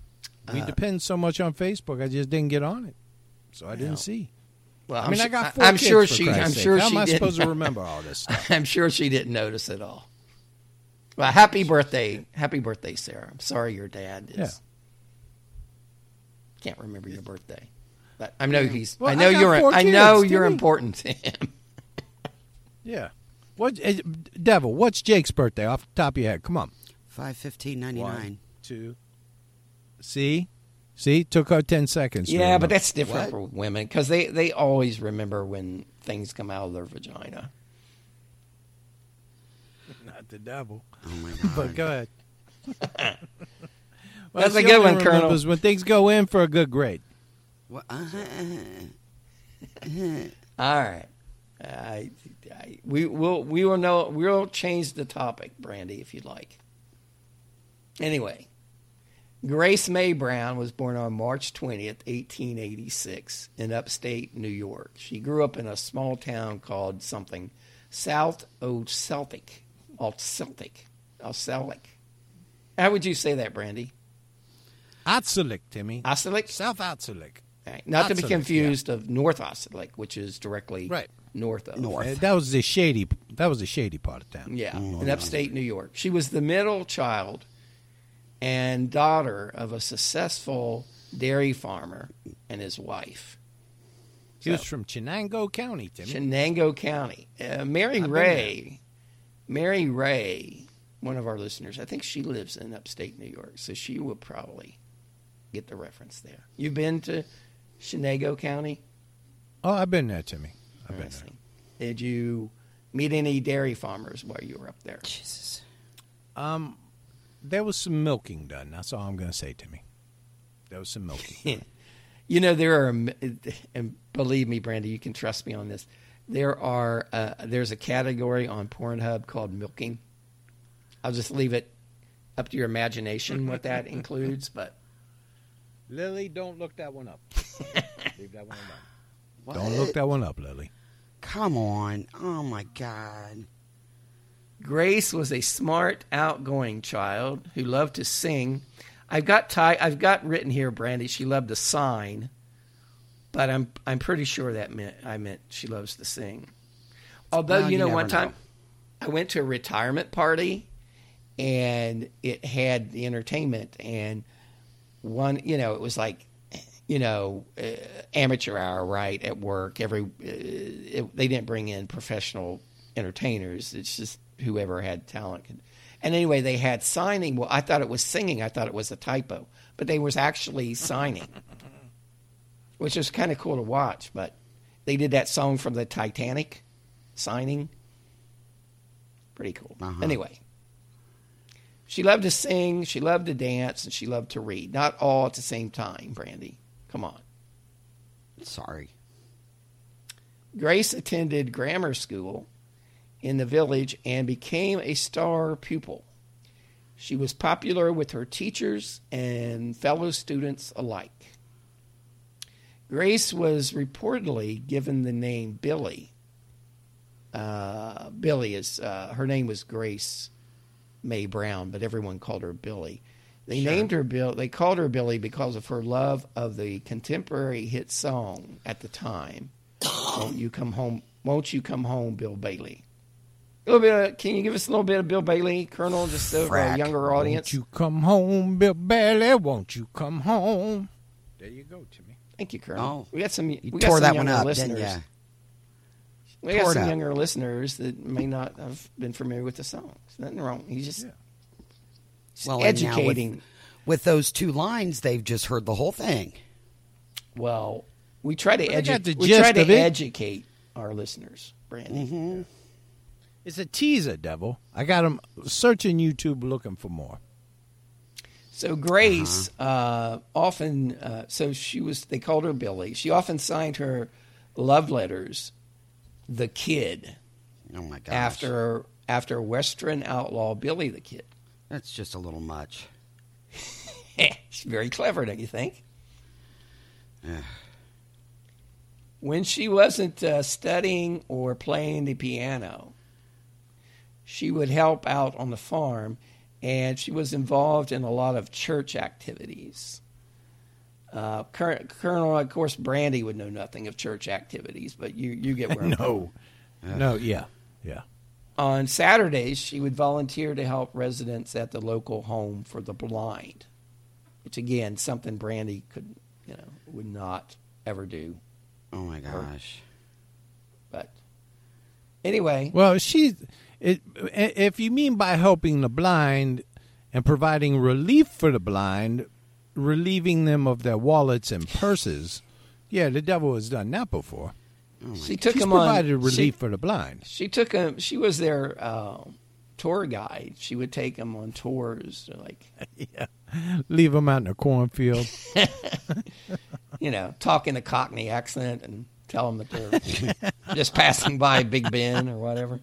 We depend so much on Facebook. I just didn't get on it, so I didn't see. well, I mean, I'm I got four I'm sure she. Christ's I'm sake. sure How she am I supposed to <laughs> remember all this stuff? I'm sure she didn't notice at all. Well, happy birthday, happy birthday, Sarah. I'm sorry your dad is. Yeah. Can't remember your birthday, but I know he's. Well, I know I you're. four I know you're Timmy. important to him. <laughs> Yeah. What, uh, Devil? What's Jake's birthday off the top of your head? Come on. Five fifteen ninety nine. One, two. See, see, took her ten seconds. yeah, but that's different What? for women because they they always remember when things come out of their vagina. Not the devil. Oh my <laughs> god! But go ahead. <laughs> That's a good one, Colonel. remembers When things go in for a good grade. What- uh-huh. All right. I, I, we will we will know we'll change the topic, Brandy, if you'd like. Anyway, Grace May Brown was born on March twentieth, eighteen eighty six, in upstate New York. She grew up in a small town called something South Celtic, Celtic, Celtic. How would you say that, Brandy? Otselic, Timmy. Osilic? South Otselic. Right. Not to be Osilic, confused of North Osilic, which is directly Right. north of. North. That was the shady. That was the shady part of town. Yeah, in upstate New York. She was the middle child and daughter of a successful dairy farmer and his wife. He was from Chenango County, Timmy. Chenango County. Uh, Mary been Ray, Mary Ray, one of our listeners, I think she lives in upstate New York, so she will probably get the reference there. You've been to Chenango County? oh, I've been there, Timmy. I've been there. Did you meet any dairy farmers while you were up there? Jesus. Um, there was some milking done. That's all I'm going to say, Timmy. There was some milking. <laughs> You know there are, and believe me, Brandy, you can trust me on this. There are uh, there's a category on Pornhub called milking. I'll just leave it up to your imagination what that <laughs> includes, but Lily, don't look that one up. <laughs> Leave that one alone. Don't look that one up, Lily. Come on! Oh my god! Grace was a smart, outgoing child who loved to sing. I've got ty- I've got written here, Brandy. She loved to sign, but I'm I'm pretty sure that meant I meant she loves to sing. Although Well, you you know, never one time know. I went to a retirement party, and it had the entertainment and one. You know, it was like you know uh, amateur hour right at work. Every uh, it, they didn't bring in professional entertainers. It's just whoever had talent. Could, and anyway, they had signing. Well, I thought it was singing. I thought it was a typo, but they was actually signing, which was kind of cool to watch. But they did that song from the Titanic, signing. Pretty cool. Uh-huh. Anyway, She loved to sing, she loved to dance, and she loved to read. Not all at the same time, Brandy. Come on. Sorry. Grace attended grammar school in the village and became a star pupil. She was popular with her teachers and fellow students alike. Grace was reportedly given the name Billy. Uh, Billy is uh, her name was Grace May Brown, but everyone called her Billy. They named her Bill. They called her Billy because of her love of the contemporary hit song at the time. Won't you come home? Won't you come home, Bill Bailey? A little bit. Of, can you give us a little bit of Bill Bailey, Colonel, just so for a younger audience? Won't you come home, Bill Bailey? Won't you come home? There you go, Timmy. Thank you, Colonel. Oh. we got some. You we got tore some that one younger up, listeners. didn't you? We got some up. younger listeners that may not have been familiar with the songs. Nothing wrong. He's just Yeah. just Well, and now with- educating. With those two lines, they've just heard the whole thing. Well, we try to Well, educate. the We try to educate our listeners, Brandon. Mm-hmm. It's a teaser, devil. I got him searching YouTube looking for more. So Grace uh, often, uh, so she was. They called her Billy. She often signed her love letters, "The Kid," Oh my gosh. after after Western outlaw Billy the Kid. That's just a little much. <laughs> She's very clever, don't you think? Yeah. When she wasn't uh, studying or playing the piano, she would help out on the farm, and she was involved in a lot of church activities. Uh, Col- of course, Brandy would know nothing of church activities, but you, you get where I'm No. No, yeah. Yeah. On Saturdays, she would volunteer to help residents at the local home for the blind, which again, something Brandy could, you know, would not ever do. Oh my gosh. But anyway, Well, she, it, if you mean by helping the blind and providing relief for the blind, relieving them of their wallets and purses, yeah, the devil has done that before. she took She's him on. provided relief She, for the blind. she took him. She was their uh, tour guide. She would take them on tours, like <laughs> yeah. Leave them out in the cornfield. <laughs> you know, talk in a Cockney accent and tell them that they're <laughs> just passing by Big Ben or whatever.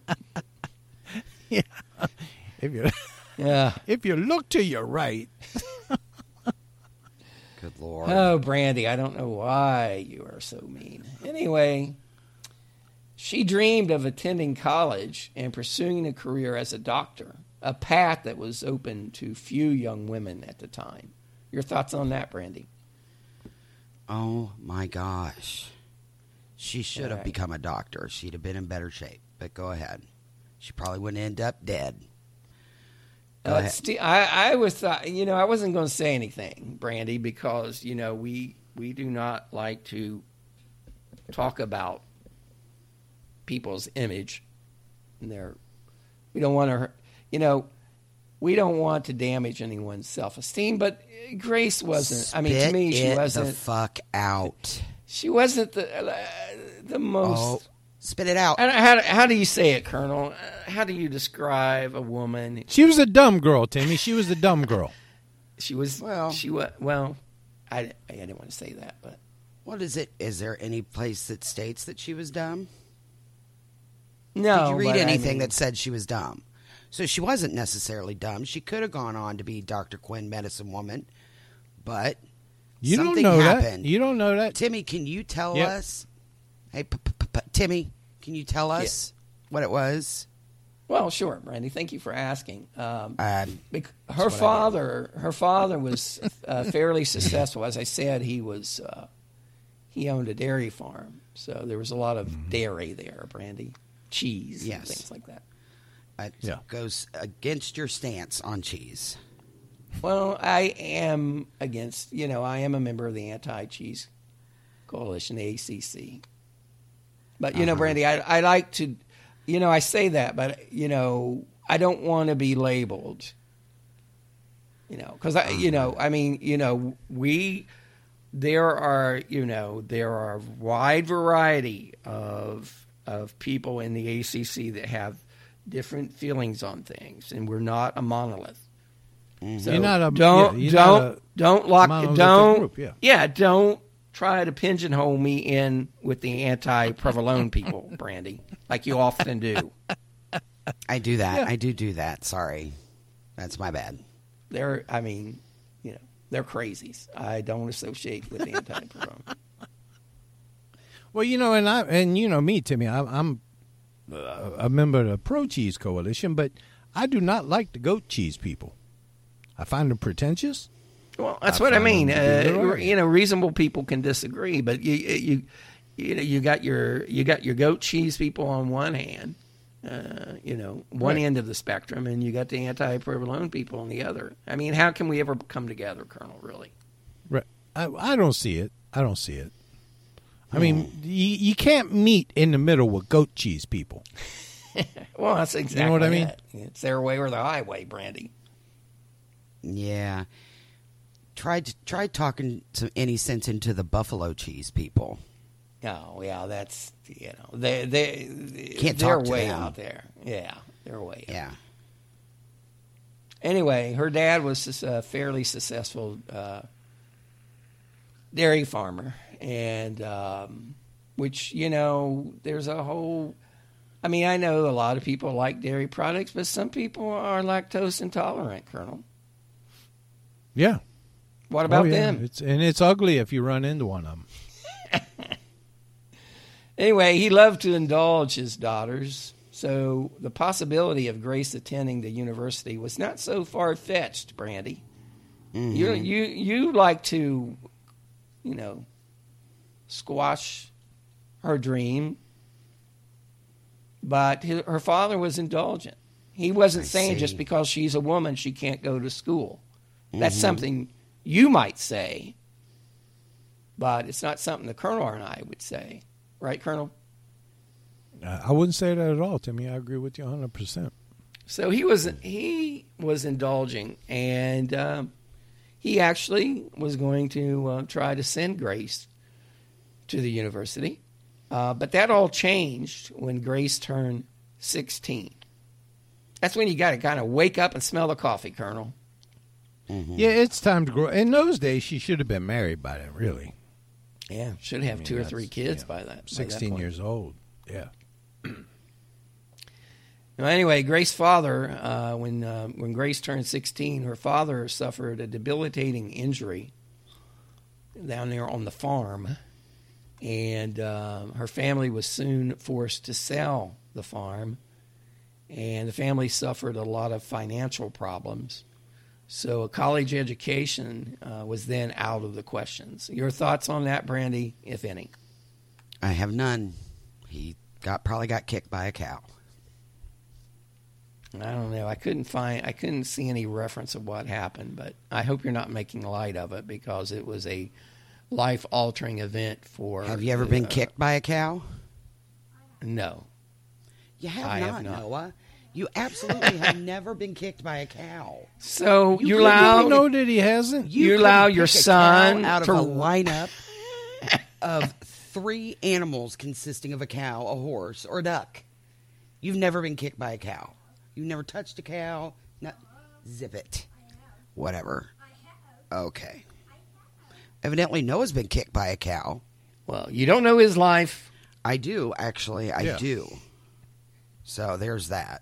<laughs> if you Yeah. if you look to your right, <laughs> Good lord. Oh, Brandy, I don't know why you are so mean. Anyway, she dreamed of attending college and pursuing a career as a doctor, a path that was open to few young women at the time. Your thoughts on that, Brandy? oh my gosh. She should have become a doctor. She'd have been in better shape. But go ahead. She probably wouldn't end up dead. Uh. I, I was, thought, you know, I wasn't going to say anything, Brandy, because you know we we do not like to talk about people's image and their. We don't want to, you know, we don't want to damage anyone's self esteem. But Grace wasn't. I mean, to me, she wasn't. the fuck out. she wasn't the uh, the Oh, most. Spit it out. I how, how do you say it, Colonel? How do you describe a woman she was a dumb girl, Timmy. She was a dumb girl. <laughs> She was Well- She was well. I, I didn't want to say that, but What is it? Is there any place that states that she was dumb? no. Did you read but I anything mean, that said she was dumb? So she wasn't necessarily dumb. She could have gone on to be Dr. Quinn, medicine woman, but You something don't know happened. that. You don't know that. Timmy, can you tell Yep. us? Hey, p- p- p- Timmy, can you tell us what it was? Well, sure, Randy. Thank you for asking. Um, Um, bec- her what I did. father, her father was uh, fairly successful. As I said, he was uh, he owned a dairy farm, so there was a lot of dairy there, Brandy, cheese, and Yes. things like that. It Yeah. goes against your stance on cheese. Well, I am against. You know, I am a member of the anti-cheese coalition, the ACC. But you know, Uh-huh. Brandy, I I like to, you know, I say that, but you know, I don't want to be labeled. You know, because I, you know, I mean, you know, we there are, you know, there are a wide variety of of people in the ACC that have different feelings on things, and we're not a monolith. So You're not a- don't yeah, don't a don't lock don't group, yeah. don't try to pigeonhole me in with the anti-provolone people, <laughs> Brandy, like you often do. I do that. I do do that. Sorry, that's my bad. They're I mean, you know, they're crazies. I don't associate with anti-provolone. <laughs> Well, you know, and I and you know me, Timmy. I, I'm uh, a member of the Pro Cheese Coalition, but I do not like the goat cheese people. I find them pretentious. Well, that's I what I mean. them to be Uh, you know, reasonable people can disagree, but you you you know you got your you got your goat cheese people on one hand, uh, you know, one Right. end of the spectrum, and you got the anti-provolone people on the other. I mean, how can we ever come together, Colonel? Really? Right. I, I don't see it. I don't see it. I mean, you, you can't meet in the middle with goat cheese people. <laughs> Well, that's exactly what I mean? it. It's their way or the highway, Brandy. Yeah. Tried tried talking some any sense into the buffalo cheese people. Oh, yeah, that's you know they they Can't they're talk to way them. out there. Yeah, they're way. out Yeah. anyway, her dad was a fairly successful uh, dairy farmer, and um, which you know, there's a whole. I mean, I know a lot of people like dairy products, but some people are lactose intolerant. Colonel, Yeah. What oh, about oh, yeah. them? It's and it's ugly if you run into one of them. <laughs> Anyway, he loved to indulge his daughters, so the possibility of Grace attending the university was not so far fetched. Brandy, mm-hmm. you you you like to, you know, squash her dream, but hi- her father was indulgent. He wasn't I saying see. just because she's a woman she can't go to school. That's mm-hmm. something you might say, but it's not something the colonel and I would say. Right, Colonel? Uh, I wouldn't say that at all, Timmy. I agree with you 100%. So he was he was indulging, and um, he actually was going to uh, try to send Grace to the university, uh, but that all changed when Grace turned sixteen. That's when you got to kind of wake up and smell the coffee, Colonel. Yeah, it's time to grow. In those days, she should have been married by then, really. Yeah, should have mean, two or three kids yeah. by that. by that 16 point. years old. Yeah. <clears throat> Well, anyway, Grace's father, uh, when uh, when Grace turned 16, her father suffered a debilitating injury down there on the farm, and uh, her family was soon forced to sell the farm, and the family suffered a lot of financial problems. So a college education uh, was then out of the questions. Your thoughts on that, Brandy, if any? I have none. He got probably got kicked by a cow. I don't know. I couldn't find. I couldn't see any reference of what happened, but I hope you're not making light of it because it was a life-altering event for. Have you ever been uh, kicked by a cow? No. You have I not, have not. Noah. You absolutely have never been kicked by a cow. So you, You allow You know that he hasn't. You allow your son cow out to- of a lineup <laughs> of three animals consisting of a cow, a horse, or a duck. You've never been kicked by a cow. You've never touched a cow. No, zip it. Whatever. Okay. Evidently, Noah's been kicked by a cow. Well, you don't know his life. I do, actually. I Yeah. do. So there's that.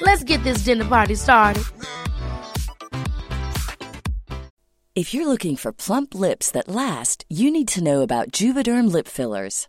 Let's get this dinner party started. If you're looking for plump lips that last, you need to know about Juvederm lip fillers.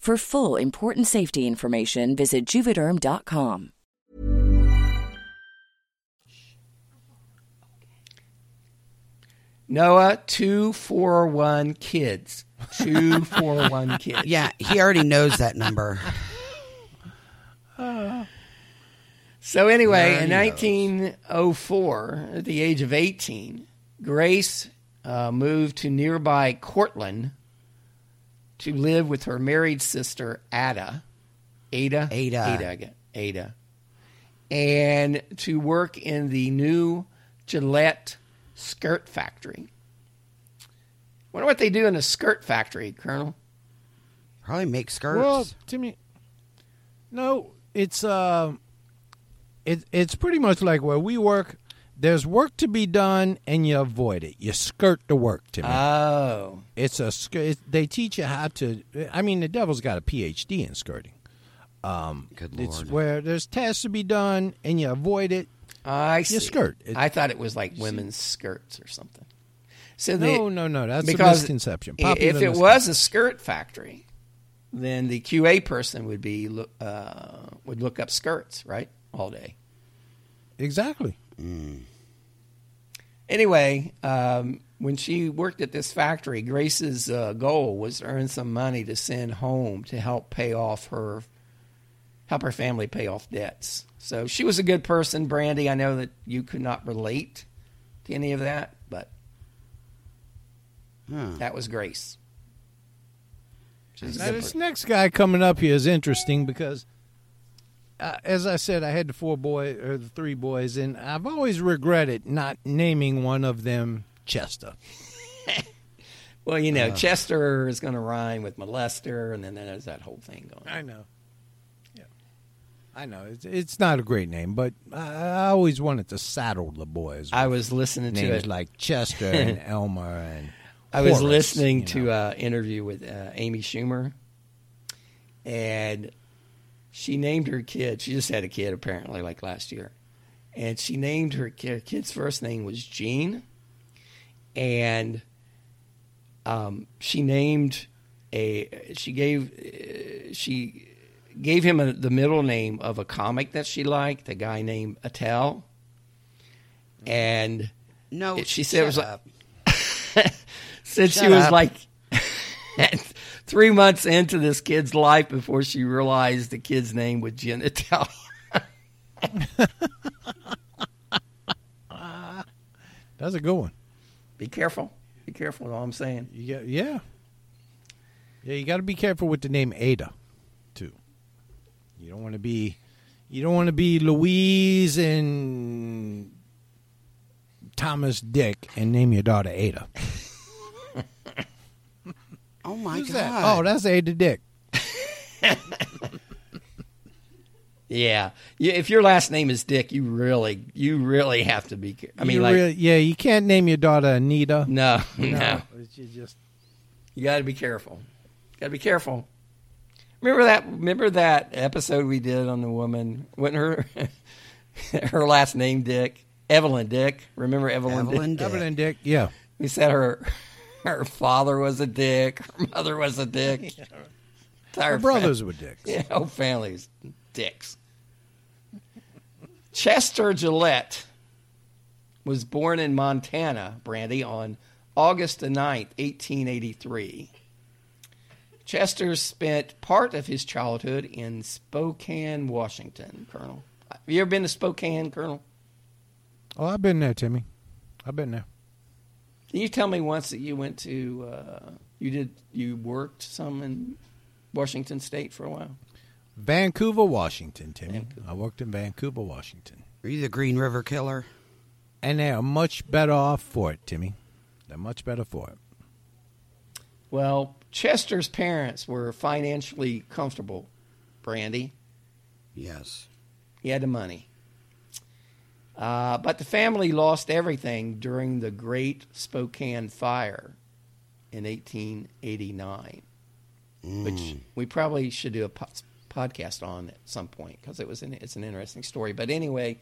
For full important safety information, visit juvederm.com. Noah, 241 kids. 241 <laughs> kids. Yeah, he already knows that number. So anyway, in There he 1904, at the age of 18, Grace uh, moved to nearby Cortland to live with her married sister Ada, Ada, Ada. Ada, again, Ada, and to work in the new Gillette skirt factory. Wonder what they do in a skirt factory, Colonel. Probably make skirts. Well, Timmy, no, it's uh, it, it's pretty much like where we work. There's work to be done, and you avoid it. You skirt the work, Timmy. Oh, it's a sk- it, they teach you how to. I mean, the devil's got a PhD in skirting. Um, Good It's Lord. where there's tasks to be done, and you avoid it. I see. skirt. It- I thought it was like women's skirts or something. So No, the- no, no, that's a misconception. Popular If it misconception. was a skirt factory, then the QA person would be look- uh, would look up skirts right all day. Exactly. Anyway, um, when she worked at this factory, Grace's uh, goal was to earn some money to send home to help pay off her help her family pay off debts. So she was a good person, Brandy. I know that you could not relate to any of that, but Huh. that was Grace. Now, this person. next guy coming up here is interesting because, uh, as I said, I had the four boy or the three boys, and I've always regretted not naming one of them Chester. <laughs> Well, you know, Uh. Chester is going to rhyme with molester, and then there's that whole thing going. on. I know. Yeah, I know. It's, it's not a great name, but I, I always wanted to saddle the boys. I was listening to names it. like Chester <laughs> and Elmer and. I was Horace, listening you to an interview with uh, Amy Schumer, and she named her kid. She just had a kid apparently, like last year, and she named her kid. Her kid's first name was Jean, and um, she named a. She gave uh, she gave him a, the middle name of a comic that she liked, a guy named Attell, and No, it- she said it was shut like- up. <laughs> since she was up. like <laughs> <laughs> three months into this kid's life before she realized the kid's name was Genital. <laughs> That's a good one. Be careful. Be careful. Is all I'm saying. You got, yeah. Yeah, you got to be careful with the name Ada, too. You don't want to be, you don't want to be Louise and Thomas Dick and name your daughter Ada. <laughs> Oh my Who's god! that? Oh, that's Ada Dick. Yeah. yeah. If your last name is Dick, you really, you really have to be. I mean, You like, really- yeah, you can't name your daughter Anita. no, no, <laughs> It's ju- just You got to be careful. Got to be careful. Remember that? Remember that episode we did on the woman? Wasn't her <laughs> her last name Dick? Evelyn Dick. Remember Evelyn? Evelyn Dick? Dick. Evelyn Dick. Yeah, We said her her father was a dick. Her mother was a dick. <laughs> Entire her brothers were dicks. <laughs> Yeah, whole family's dicks. Chester Gillette was born in Montana, Brandy, on August the 9th, 1883. Chester spent part of his childhood in Spokane, Washington, Colonel. Have you ever been to Spokane, Colonel? Oh, I've been there, Timmy. I've been there. Can you tell me once that you went to, uh, you did, you worked some in Washington State for a while? Vancouver, Washington, Timmy. I worked in Vancouver, Washington. Are you the Green River Killer? And they are much better off for it, Timmy. They're much better for it. Well, Chester's parents were financially comfortable, Brandy. Yes. He had the money. Uh, but the family lost everything during the Great Spokane Fire in 1889, which we probably should do a po- podcast on at some point because it was an, it's an interesting story. But anyway,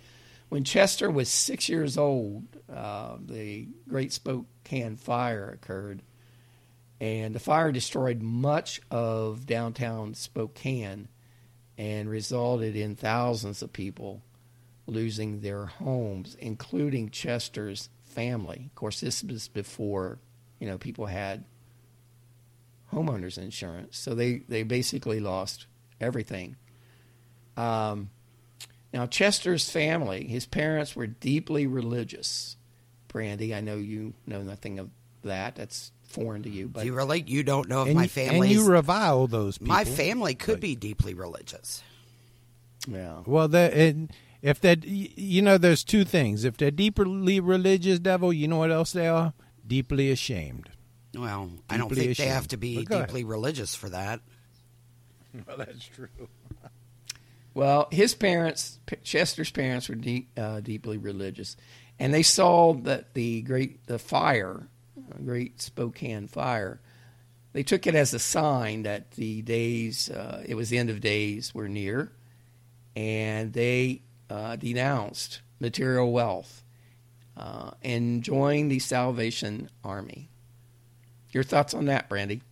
when Chester was six years old, uh, the Great Spokane Fire occurred, and the fire destroyed much of downtown Spokane and resulted in thousands of people losing their homes, including Chester's family. Of course, this was before, you know, people had homeowners insurance, so they they basically lost everything. Um, now, Chester's family, his parents were deeply religious. Brandy, I know you know nothing of that. That's foreign to you, but Do you really? You don't know if my family. and you revile those people. my family could but- be deeply religious. yeah. Well, that and if that you know, there's two things. If they're deeply religious, devil, you know what else they are? Deeply ashamed. Well, I don't Deeply think they have to be But ahead. deeply religious for that. <laughs> Well, that's true. Well, his parents, Chester's parents, were deep, uh, deeply religious, and they saw that the great the fire, uh, Great Spokane Fire, they took it as a sign that the days, uh, it was the end of days, were near, and they uh, denounced material wealth uh, and joined the Salvation Army. Your thoughts on that, Brandy?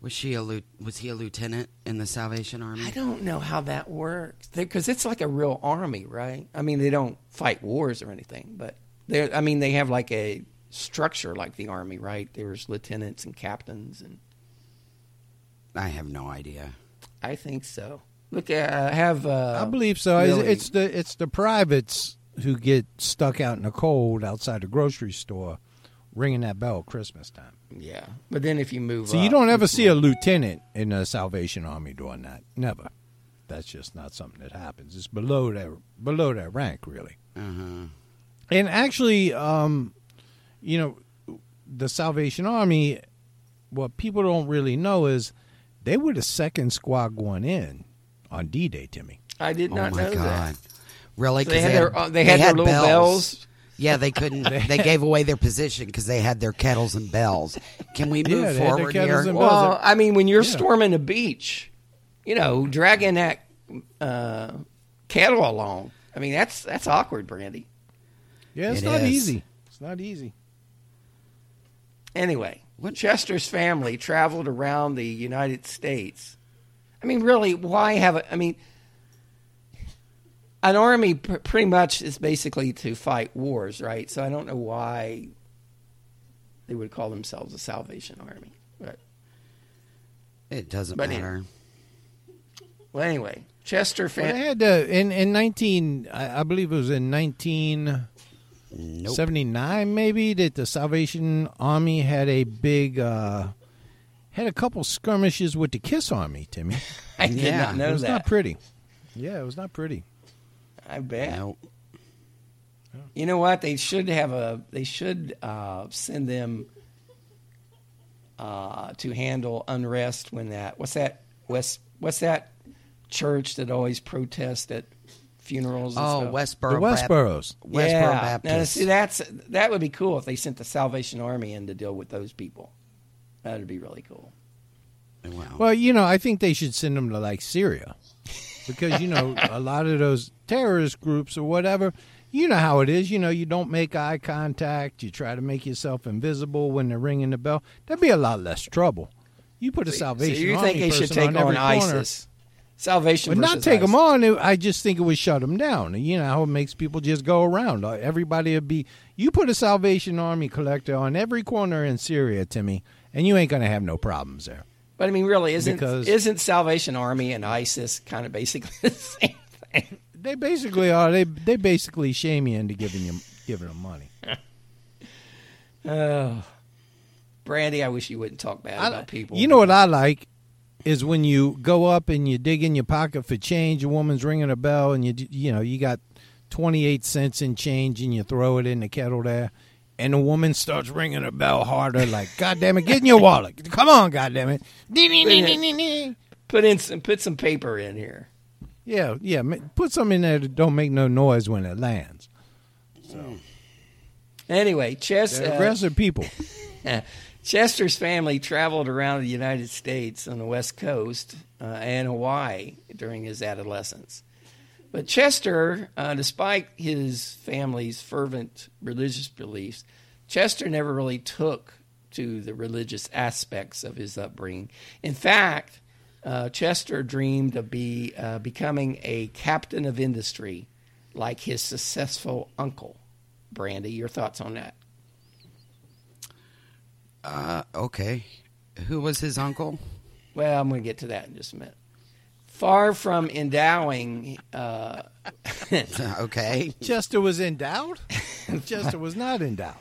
Was she a was he a lieutenant in the Salvation Army? I don't know how that works because it's like a real army, right? I mean, they don't fight wars or anything, but they I mean, they have like a structure like the army, right? There's lieutenants and captains, and I have no idea. I think so. Look, uh, I have. Uh, I believe so. It's- Really- It's the it's the privates who get stuck out in the cold outside the grocery store, ringing that bell Christmas time. yeah, but then if you move, So you don't ever see a lieutenant in the Salvation Army doing that. Never. That's just not something that happens. It's below that below that rank, really. Uh huh. And actually, um, you know, the Salvation Army. What people don't really know is they were the second squad going in on D-Day, Timmy. I did Oh not my know god! that. Really? 'Cause They had their uh, they had their little bells. Yeah, they couldn't. <laughs> they gave away their position because they had their kettles and bells. Can we <laughs> move they had their forward here? Well, bells. I mean, when you're Yeah. storming a beach, you know, dragging that uh, kettle along. I mean, that's that's awkward, Brandy. Yeah, it's It not is. easy. It's not easy. Anyway, Winchester's family traveled around the United States. I mean, really, why have a? I mean, an army pr- pretty much is basically to fight wars, right? So I don't know why they would call themselves a Salvation Army. But, It doesn't But it- matter. well, anyway, Chester Well, they family. had uh, in in nineteen, I, I believe it was in nineteen seventy nine, Nope. maybe that the Salvation Army had a big, uh, had a couple skirmishes with the Kiss Army. Timmy, <laughs> I did Yeah. not know that. it was that. not pretty. Yeah, it was not pretty. I bet. Nope. You know what? They should have a. They should uh, send them uh, to handle unrest when that. What's that? West. What's that church that always protest at funerals? And Oh, stuff? Westboro. the Bap- Westboroughs. Westboro yeah. Baptist. Now, see, that's that would be cool if they sent the Salvation Army in to deal with those people. That would be really cool. Wow. Well, you know, I think they should send them to like Syria, because you know a lot of those terrorist groups or whatever. You know how it is. You know, you don't make eye contact. You try to make yourself invisible when they're ringing the bell. That'd be a lot less trouble. You put a Salvation so you Army think they should person take on, on, every corner. ISIS? Salvation, But not versus take them on. I just think it would shut them down. You know how it makes people just go around. Everybody would be. You put a Salvation Army collector on every corner in Syria, Timmy, and you ain't gonna have no problems there. But I mean, really, isn't Because- isn't Salvation Army and ISIS kind of basically <laughs> the same thing? They basically are. They they basically shame you into giving you giving them money. <laughs> Oh, Brandy, I wish you wouldn't talk bad I- about people. You know what I like is when you go up and you dig in your pocket for change. A woman's ringing a bell, and you you know you got twenty eight cents in change, and you throw it in the kettle there, and the woman starts ringing her bell harder, like "God damn it, get in your wallet! Come on, God damn it!" Put in some put some paper in here. Yeah, yeah. Put something in there that don't make no noise when it lands. So, Anyway, Chess, They're uh, aggressive people. <laughs> Chester's family traveled around the United States on the West Coast uh, and Hawaii during his adolescence. But Chester, uh, despite his family's fervent religious beliefs, Chester never really took to the religious aspects of his upbringing. In fact, uh, Chester dreamed of be, uh, becoming a captain of industry like his successful uncle. Brandy, your thoughts on that? Uh, okay. Who was his uncle? Well, I'm going to get to that in just a minute. Far from endowing, uh, <laughs> okay. Chester was endowed. Chester was not endowed.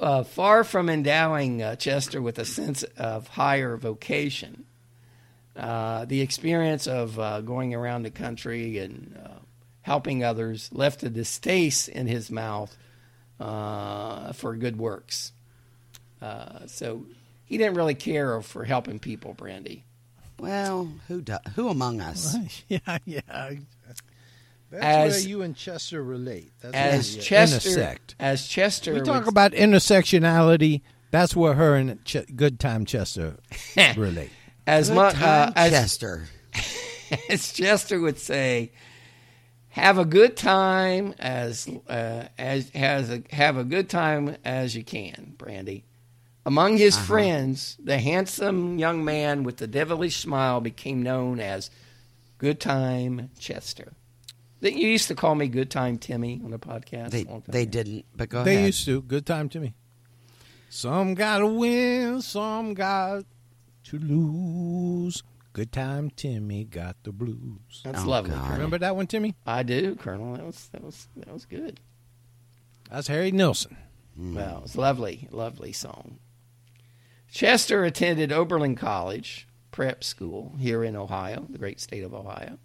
uh, far from endowing uh, Chester with a sense of higher vocation, uh, the experience of uh, going around the country and uh, helping others left a distaste in his mouth uh, for good works. Uh, so he didn't really care for helping people, Brandy. Well, who do, who among us? <laughs> yeah, yeah. That's As- where you and Chester relate. That's As where Chester, intersect. as Chester, We talk would- about intersectionality. That's where her and Ch- Good Time Chester <laughs> relate. as Good mu- uh, time, as Chester. <laughs> as Chester would say, have a good time as uh, as has a, have a good time as you can, Brandy. Among his uh-huh. friends, the handsome young man with the devilish smile became known as Good Time Chester. That you used to call me Good Time Timmy on the podcast. They a long time they didn't, but go they ahead. used to. Good time to me. Some gotta win, some got to lose. Good time, Timmy got the blues. That's Oh, lovely. God. Remember that one, Timmy? I do, Colonel. That was that was that was good. That's Harry Nilsson. Well, it's lovely, lovely song. Chester attended Oberlin College prep school here in Ohio, the great state of Ohio.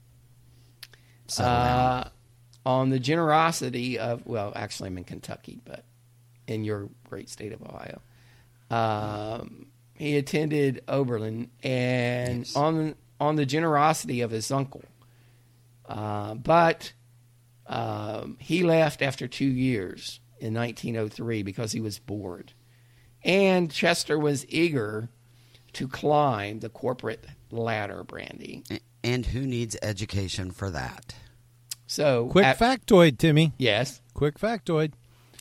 Down. Uh, on the generosity of, well, actually, I'm in Kentucky, but in your great state of Ohio. Um, he attended Oberlin, and Yes. on on the generosity of his uncle. Uh, but um, he left after two years in 1903 because he was bored. And Chester was eager to climb the corporate ladder, Brandy. And who needs education for that? So, Quick at- factoid, Timmy. Yes. Quick factoid.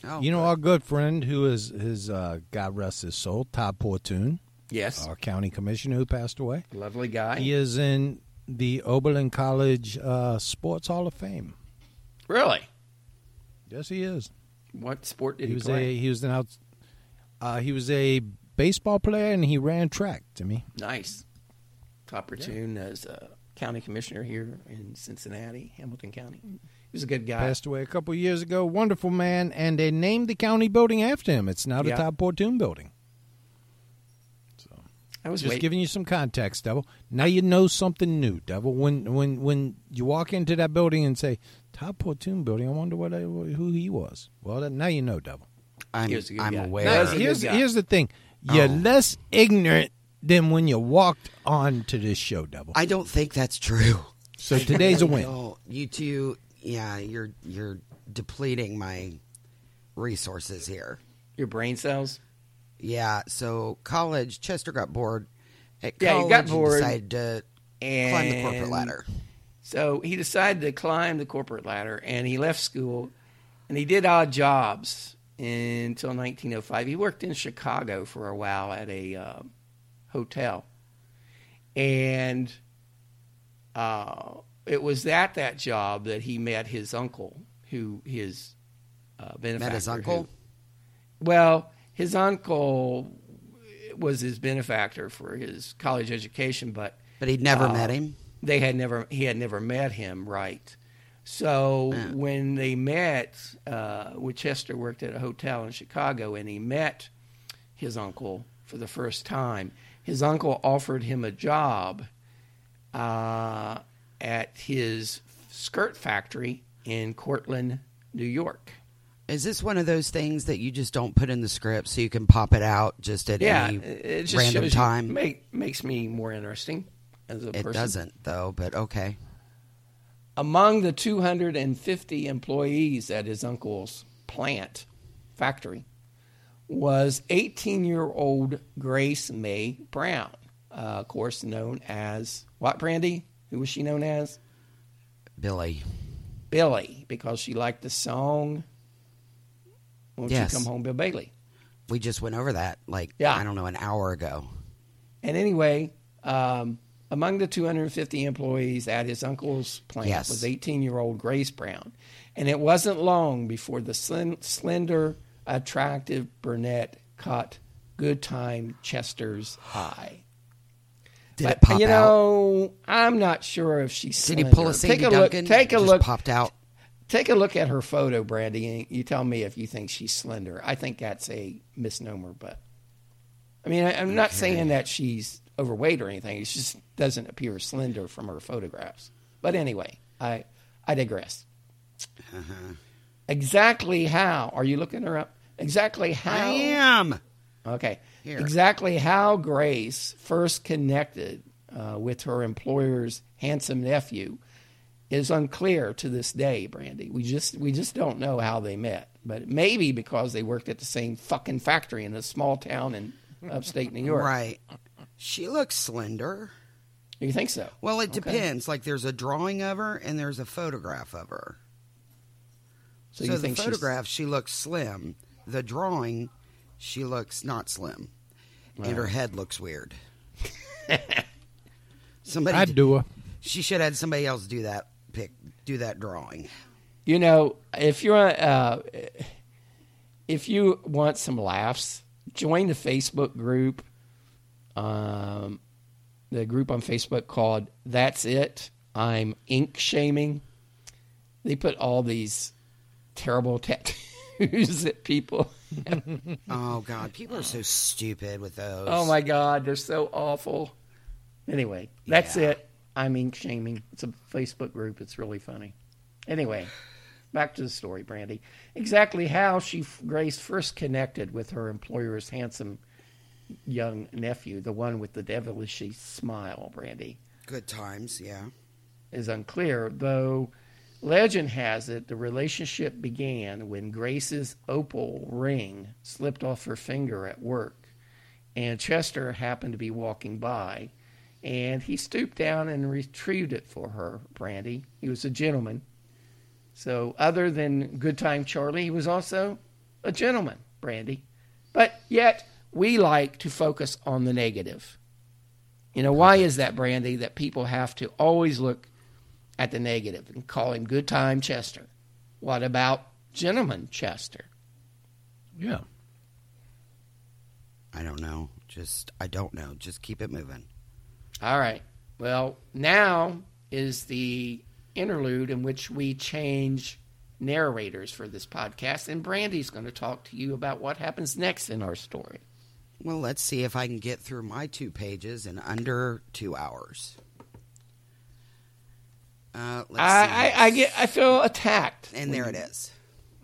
Oh, you know good. our good friend who is his uh, God rest his soul, Todd Portune, Yes. our county commissioner who passed away. Lovely guy. He is in the Oberlin College uh, Sports Hall of Fame. Really? Yes, he is. What sport did He he, was play? a he was an out. Uh, he was a baseball player and he ran track. To me, Nice. Todd Portune as a county commissioner here in Cincinnati, Hamilton County. He was a good guy. passed away a couple of years ago. Wonderful man, and they named the county building after him. It's now the Yeah. Todd Portune building. So I was Just wait- giving you some context, Devil. Now you know something new, Devil. When when when you walk into that building and say Todd Portune building, I wonder what I, who he was. Well, that, now you know, Devil. I'm, He was a good I'm guy. aware. That Now, was a good here's guy. here's the thing: you're Oh. less ignorant than when you walked on to this show, Double. I don't think that's true. So today's a win. <laughs> Oh, you two, yeah, you're you're depleting my resources here. Your brain cells? Yeah, so college, Chester got bored. At Yeah, he college, got bored. decided to And climb the corporate ladder. So he decided to climb the corporate ladder and he left school and he did odd jobs until 1905. He worked in Chicago for a while at a uh, hotel. And uh, it was at that job that he met his uncle, who his uh, benefactor. Met his who- uncle. well, his uncle was his benefactor for his college education, but But he'd never Uh, met him. they had never he had never met him right so Yeah. when they met uh, Winchester worked at a hotel in Chicago and he met his uncle for the first time his uncle offered him a job uh, at his skirt factory in Cortland New York Is this one of those things that you just don't put in the script so you can pop it out just at yeah any it just random shows you- time? make, makes me more interesting as a it person doesn't though, but okay. Among the 250 employees at his uncle's plant factory was 18 year old Grace May Brown, uh, of course, known as what, Brandy? Who was she known as? Billy. Billy, because she liked the song Won't Yes. You Come Home, Bill Bailey? We just went over that like Yeah. I don't know an hour ago. And anyway, um, among the 250 employees at his uncle's plant Yes. was 18 year old Grace Brown. And it wasn't long before the slen- slender, attractive brunette caught Good Time Chester's eye. Did But, it pop you out? know, I'm not sure if she's Did slender. he pull a Sandy take a Duncan? Look, take a Just look. popped out. Take a look at her photo, Brandy, and you tell me if you think she's slender. I think that's a misnomer, but I mean, I, I'm not saying that she's overweight or anything. It just doesn't appear slender from her photographs. But anyway, I I digress. Exactly how are you looking her up? Exactly how I am. Okay. Here. Exactly how Grace first connected uh, with her employer's handsome nephew is unclear to this day, Brandy. We just we just don't know how they met, but maybe because they worked at the same fucking factory in a small town in upstate New York. Right. She looks slender. You think so? Well, it Okay. depends. Like there's a drawing of her and there's a photograph of her. So, So, you the think she's- photograph, she looks slim. The drawing, she looks not slim, and her head looks weird. <laughs> somebody, I'd do her. She should have had somebody else do that pick, do that drawing. You know, if you're uh, if you want some laughs, join the Facebook group. Um, the group on Facebook called "That's It." I'm ink shaming. They put all these terrible <laughs> tattoos at people. <laughs> Oh God, people are so stupid with those. oh my God, they're so awful. Anyway, that's Yeah. it. I'm ink shaming. It's a Facebook group. It's really funny. Anyway, back to the story, Brandy. Exactly how she Grace first connected with her employer's handsome young nephew, the one with the devilish smile, Brandy, Good times, yeah. is unclear, though legend has it the relationship began when Grace's opal ring slipped off her finger at work, and Chester happened to be walking by, and he stooped down and retrieved it for her, Brandy. He was a gentleman. So, other than Good Time Charlie, he was also a gentleman, Brandy. But yet, we like to focus on the negative. You know, why is that, Brandy, that people have to always look at the negative and call him Good Time Chester? What about Gentleman Chester? Yeah. I don't know. Just I don't know. Just keep it moving. All right. Well, now is the interlude in which we change narrators for this podcast, and Brandy's going to talk to you about what happens next in our story. Well, let's see if I can get through my two pages in under two hours. Uh, let's see. I, I, I get, I feel attacked. and there it is.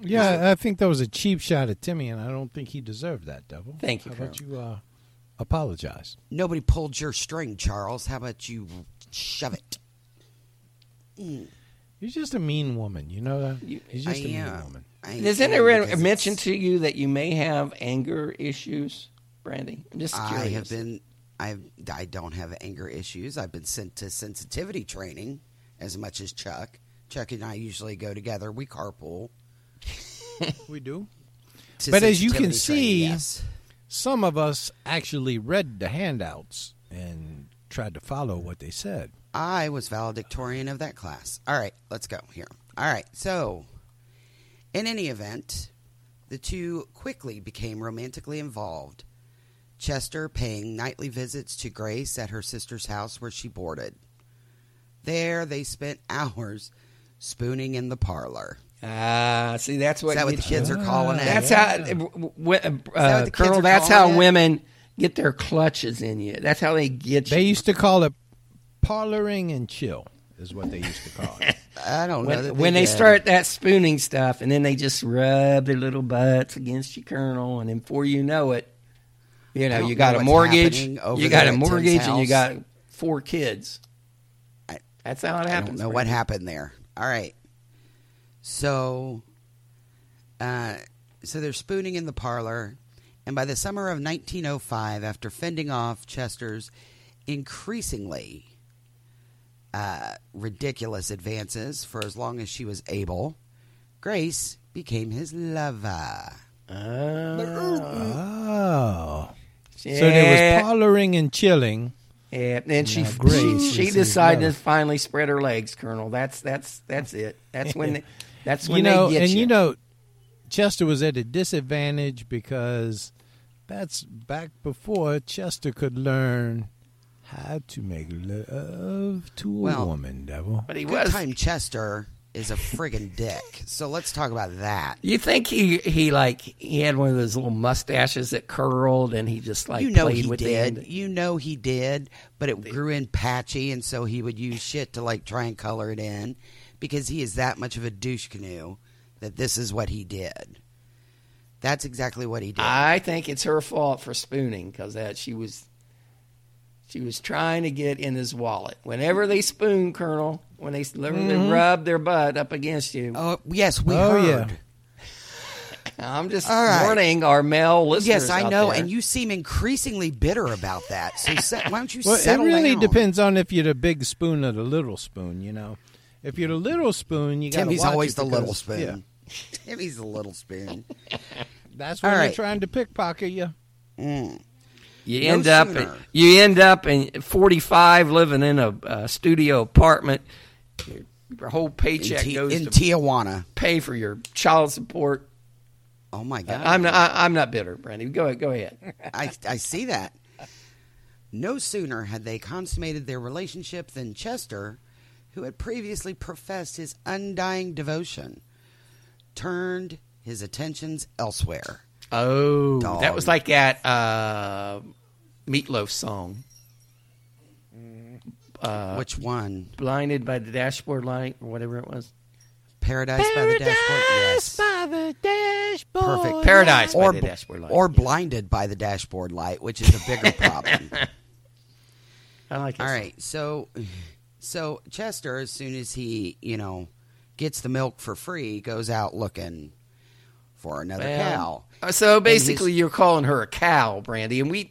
Yeah, I think that was a cheap shot at Timmy, and I don't think he deserved that, Devil. Thank you, How about you uh, apologize? Nobody pulled your string, Charles. How about you shove it? You're just a mean woman. You know that? You- He's just I a mean am. woman. I Does am anyone because mention to you that you may have anger issues, Brandy? I'm just curious. I have been. I I don't have anger issues. I've been sent to sensitivity training as much as Chuck. Chuck and I usually go together. We carpool. <laughs> We do. But as you can sensitivity training, see- yes. Some of us actually read the handouts and tried to follow what they said. I was valedictorian of that class. All right, let's go here. All right, so in any event, the two quickly became romantically involved. Chester paying nightly visits to Grace at her sister's house where she boarded. There, they spent <laughs> hours spooning in the parlor. Ah, see, that's what Is that what the gets you. kids are calling it? That's how, uh, w- w- uh, what the kids Colonel. That's how it? women get their clutches in you. That's how they get you. They used to call it parloring and chill, is what they used to call it. <laughs> I don't know. when, that when they start that spooning stuff, and then they just rub their little butts against you, Colonel, and then before you know it, you know you got know a what's mortgage, happening over you got a mortgage, and you got four kids. I- That's how it I happens. don't know what happened there. All right. So, uh, so they're spooning in the parlor, and by the summer of 1905, after fending off Chester's increasingly uh, ridiculous advances for as long as she was able, Grace became his lover. Oh. Yeah. So there was parloring and chilling. Yeah, and she Now, she, she his decided to finally spread her legs, Colonel. That's that's that's it. That's when <laughs> they, that's when you know, they get and you. you know, Chester was at a disadvantage because that's back before Chester could learn how to make love to a Well, woman, devil. but he Good was. time Chester is a friggin' dick. So let's talk about that. You think he he like he had one of those little mustaches that curled, and he just like you know played he did. You know he did, but it grew in patchy, and so he would use shit to like try and color it in because he is that much of a douche canoe that this is what he did. That's exactly what he did. I think it's her fault for spooning because that she was she was trying to get in his wallet. Whenever they spoon, Colonel, when they, whenever they rub their butt up against you, oh yes, we Oh, heard. yeah. I'm just All right. warning our male listeners. Yes, I out know, there. and you seem increasingly bitter about that. So se- why don't you Well, it really down? depends on if you're the big spoon or the little spoon. You know, if you're the little spoon, you got. Timmy's watch always it the because- little spoon. Yeah, <laughs> Timmy's the little spoon. that's when All they're right. trying to pickpocket you. Mm. You No end up sooner. you end up in 45 living in a, uh studio apartment. Your, your whole In, paycheck goes in to Tijuana. pay for your child support. Oh my god! I'm not I, I'm not bitter, Brandy. Go ahead, go ahead. <laughs> I, I see that. No sooner had they consummated their relationship than Chester, who had previously professed his undying devotion, turned his attentions elsewhere. Oh, Dog. that was like that uh, Meatloaf song, Uh, Which one? "Blinded by the Dashboard Light" or whatever it was. Paradise, by the Dashboard? Yes. by the dashboard. Perfect. Paradise Or, by the Dashboard Light. or Blinded by the Dashboard Light, which is a bigger problem. <laughs> I like it. All right, so so Chester, as soon as he you know gets the milk for free, goes out looking for another cow. Uh, So basically, you're calling her a cow, Brandy, and we.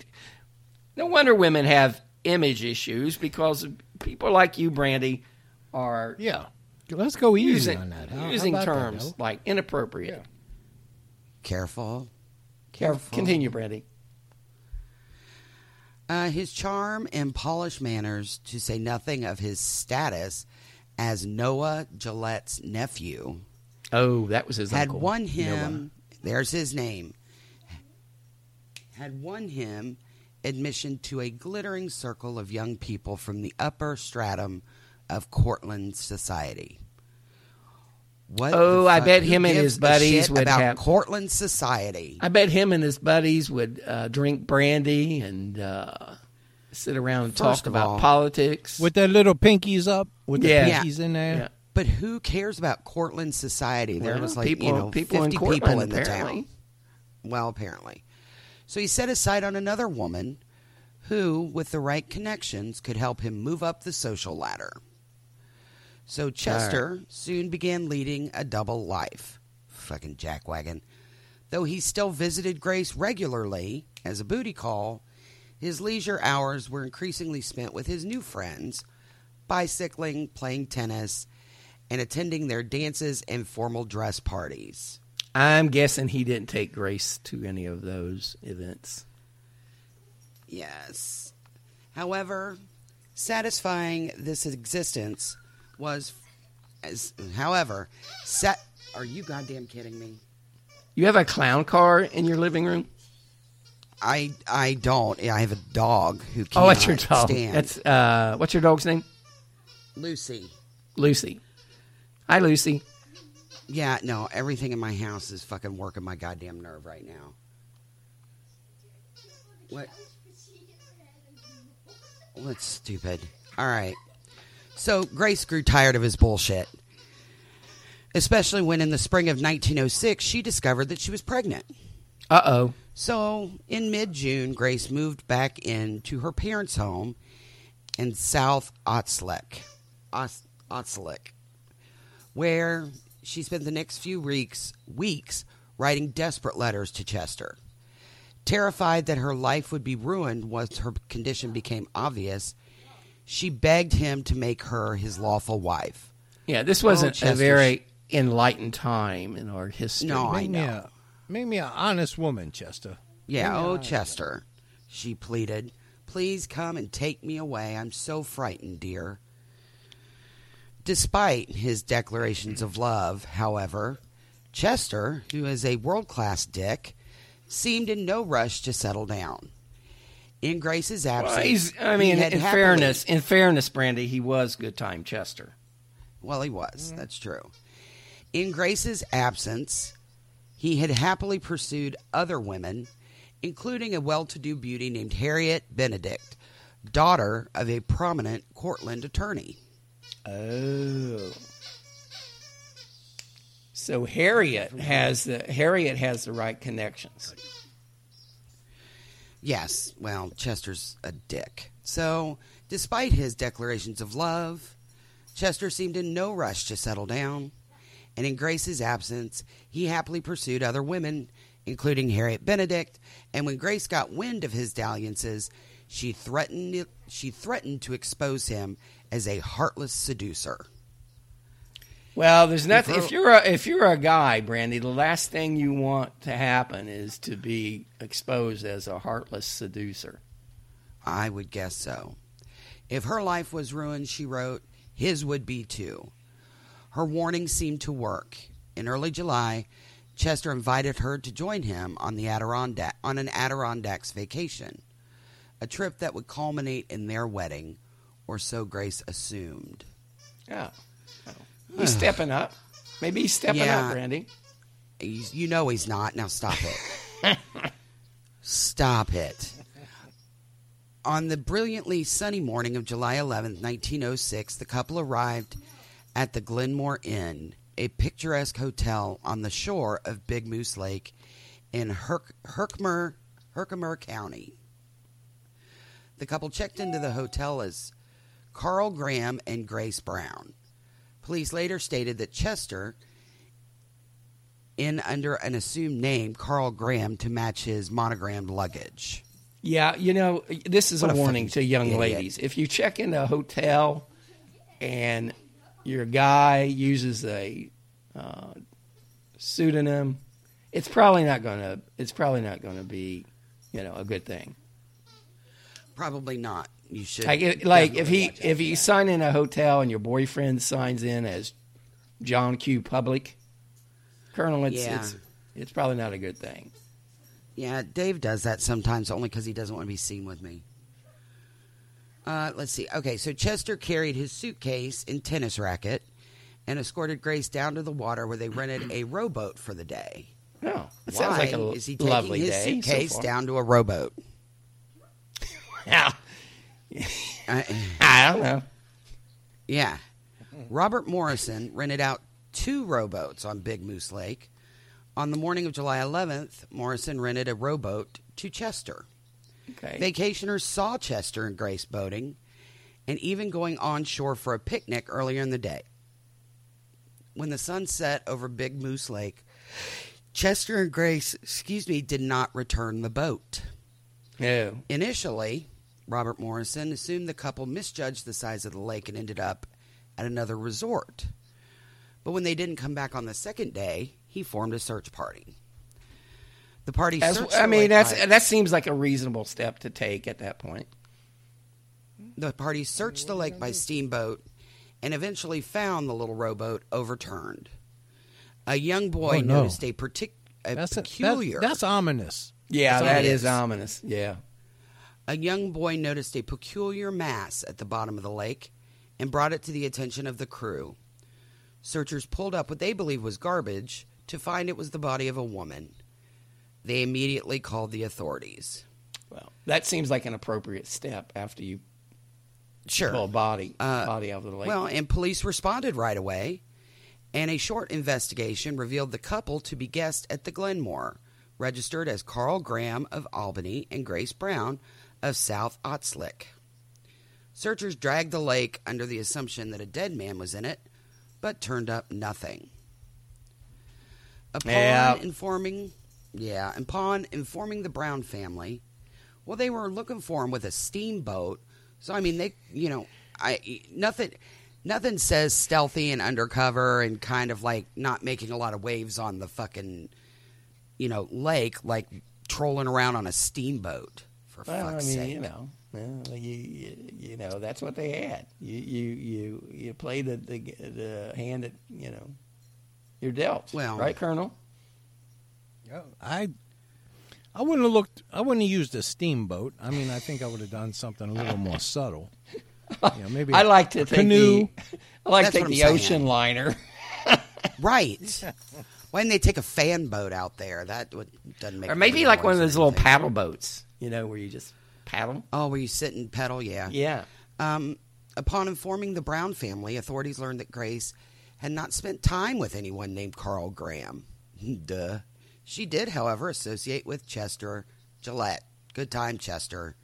No wonder women have image issues because people like you, Brandy, are Yeah, let's go easy using on that. How- how using about that, terms devil? like inappropriate. Careful. Careful. Continue, Brandy. Uh, his charm and polished manners, to say nothing of his status as Noah Gillette's nephew, Oh, that was his had uncle. won him. There's his name. Had won him admission to a glittering circle of young people from the upper stratum of Cortland society. What Oh, I bet him and his buddies shit would about have- Cortland society. I bet him and his buddies would uh, drink brandy and uh, sit around and First talk about all- politics. with their little pinkies up, with the Yeah. pinkies in there. yeah. But who cares about Cortland society? There Well, was like people- you know people in fifty Cortland, people in the apparently. town. Well, apparently. So he set his sight on another woman who, with the right connections, could help him move up the social ladder. So Chester soon began leading a double life. Fucking jackwagon. Though he still visited Grace regularly as a booty call, his leisure hours were increasingly spent with his new friends, bicycling, playing tennis, and attending their dances and formal dress parties. I'm guessing he didn't take Grace to any of those events. Yes. However, satisfying this existence was as however, set are you goddamn kidding me? You have a clown car in your living room? I I don't. I have a dog who Oh, what's your dog? stand That's uh, what's your dog's name? Lucy. Lucy. Hi, Lucy. Yeah, no, everything in my house is fucking working my goddamn nerve right now. What? What's stupid? All right. So Grace grew tired of his bullshit. Especially when in the spring of 1906 she discovered that she was pregnant. Uh oh. So in mid June, Grace moved back into her parents' home in South Otselic, Ots- where she spent the next few weeks weeks writing desperate letters to Chester. Terrified that her life would be ruined once her condition became obvious, she begged him to make her his lawful wife. Yeah, this wasn't oh, a very enlightened time in our history. No, I Make me know. a make me an honest woman, Chester. Yeah, oh, Chester, she pleaded. Please come and take me away. I'm so frightened, dear. Despite his declarations of love, however, Chester, who is a world class dick, seemed in no rush to settle down. In Grace's absence, Well, he's, I he mean, had in happily- fairness, in fairness, Brandy, he was good time Chester. Well, he was. Mm-hmm. That's true. In Grace's absence, he had happily pursued other women, including a well to do beauty named Harriet Benedict, daughter of a prominent Cortland attorney. Oh. So Harriet has the Harriet has the right connections. Yes, well, Chester's a dick. So, despite his declarations of love, Chester seemed in no rush to settle down, and in Grace's absence, he happily pursued other women, including Harriet Benedict, and when Grace got wind of his dalliances, she threatened she threatened to expose him as a heartless seducer. Well, there's nothing. If you're a, if you're a guy, Brandy, the last thing you want to happen is to be exposed as a heartless seducer. I would guess so. If her life was ruined, she wrote, his would be too. Her warning seemed to work. In early July, Chester invited her to join him on the Adirondack on an Adirondacks vacation, a trip that would culminate in their wedding, or so Grace assumed. Yeah, he's stepping up. Maybe he's stepping Yeah. up, Brandy. He's, you know he's not. Now stop it. <laughs> stop it. On the brilliantly sunny morning of July 11th, 1906, the couple arrived at the Glenmore Inn, a picturesque hotel on the shore of Big Moose Lake in Herk- Herkimer, Herkimer County. The couple checked into the hotel as Carl Graham and Grace Brown. Police later stated that Chester in under an assumed name, Carl Graham, to match his monogrammed luggage. Yeah, you know, this is a a warning to young idiot. ladies. If you check in a hotel and your guy uses a uh, pseudonym, it's probably not gonna. It's probably not gonna be, you know, a good thing. Probably not. You should Like, like if he if you sign in a hotel and your boyfriend signs in as John Q. Public, Colonel, it's Yeah. it's, it's probably not a good thing. Yeah, Dave does that sometimes only because he doesn't want to be seen with me. Uh, let's see. Okay, so Chester carried his suitcase and tennis racket and escorted Grace down to the water where they rented a <clears throat> rowboat for the day. No, it Why sounds like a is he taking lovely his day. suitcase far. down to a rowboat? Yeah, <laughs> <laughs> Uh, <laughs> I don't know. Yeah. Robert Morrison rented out two rowboats on Big Moose Lake. On the morning of July 11th, Morrison rented a rowboat to Chester. Okay. Vacationers saw Chester and Grace boating and even going on shore for a picnic earlier in the day. When the sun set over Big Moose Lake, Chester and Grace, excuse me, did not return the boat. no. Initially, Robert Morrison assumed the couple misjudged the size of the lake and ended up at another resort. But when they didn't come back on the second day, he formed a search party. The party As, searched I the mean, lake that's by- that seems like a reasonable step to take at that point. the party searched the lake by steamboat and eventually found the little rowboat overturned. A young boy Oh, no. noticed a, partic- a That's a, peculiar that's, that's ominous. Yeah, That's that it is is. ominous. Yeah. A young boy noticed a peculiar mass at the bottom of the lake and brought it to the attention of the crew. Searchers pulled up what they believed was garbage to find it was the body of a woman. They immediately called the authorities. Well, that seems like an appropriate step after you Sure. pull a body Uh, body out of the lake. Well, and police responded right away, and a short investigation revealed the couple to be guests at the Glenmore, registered as Carl Graham of Albany and Grace Brown of South Otselic. Searchers dragged the lake under the assumption that a dead man was in it, but turned up nothing. Upon Yeah. informing, yeah, upon informing the Brown family, well, they were looking for him with a steamboat. So I mean, they, you know, I nothing, nothing says stealthy and undercover and kind of like not making a lot of waves on the fucking, you know, lake like trolling around on a steamboat. For Well, I mean, sake, you know, you, you you know that's what they had. You you you you play the the, the hand that you know you're dealt. Well- right, Colonel. I I wouldn't have looked. I wouldn't have used a steamboat. I mean, I think I would have done something a little more subtle. <laughs> You know, maybe I like to a take canoe. the <laughs> I like That's to take what I'm the saying. ocean liner. <laughs> right? Why didn't they take a fan boat out there? That would, doesn't make. or maybe like one of those little anything. paddle boats, you know, where you just paddle. Oh, where you sit and pedal? Yeah. Yeah. Um, upon informing the Brown family, authorities learned that Grace had not spent time with anyone named Carl Graham. <laughs> Duh. She did, however, associate with Chester Gillette. Good time, Chester.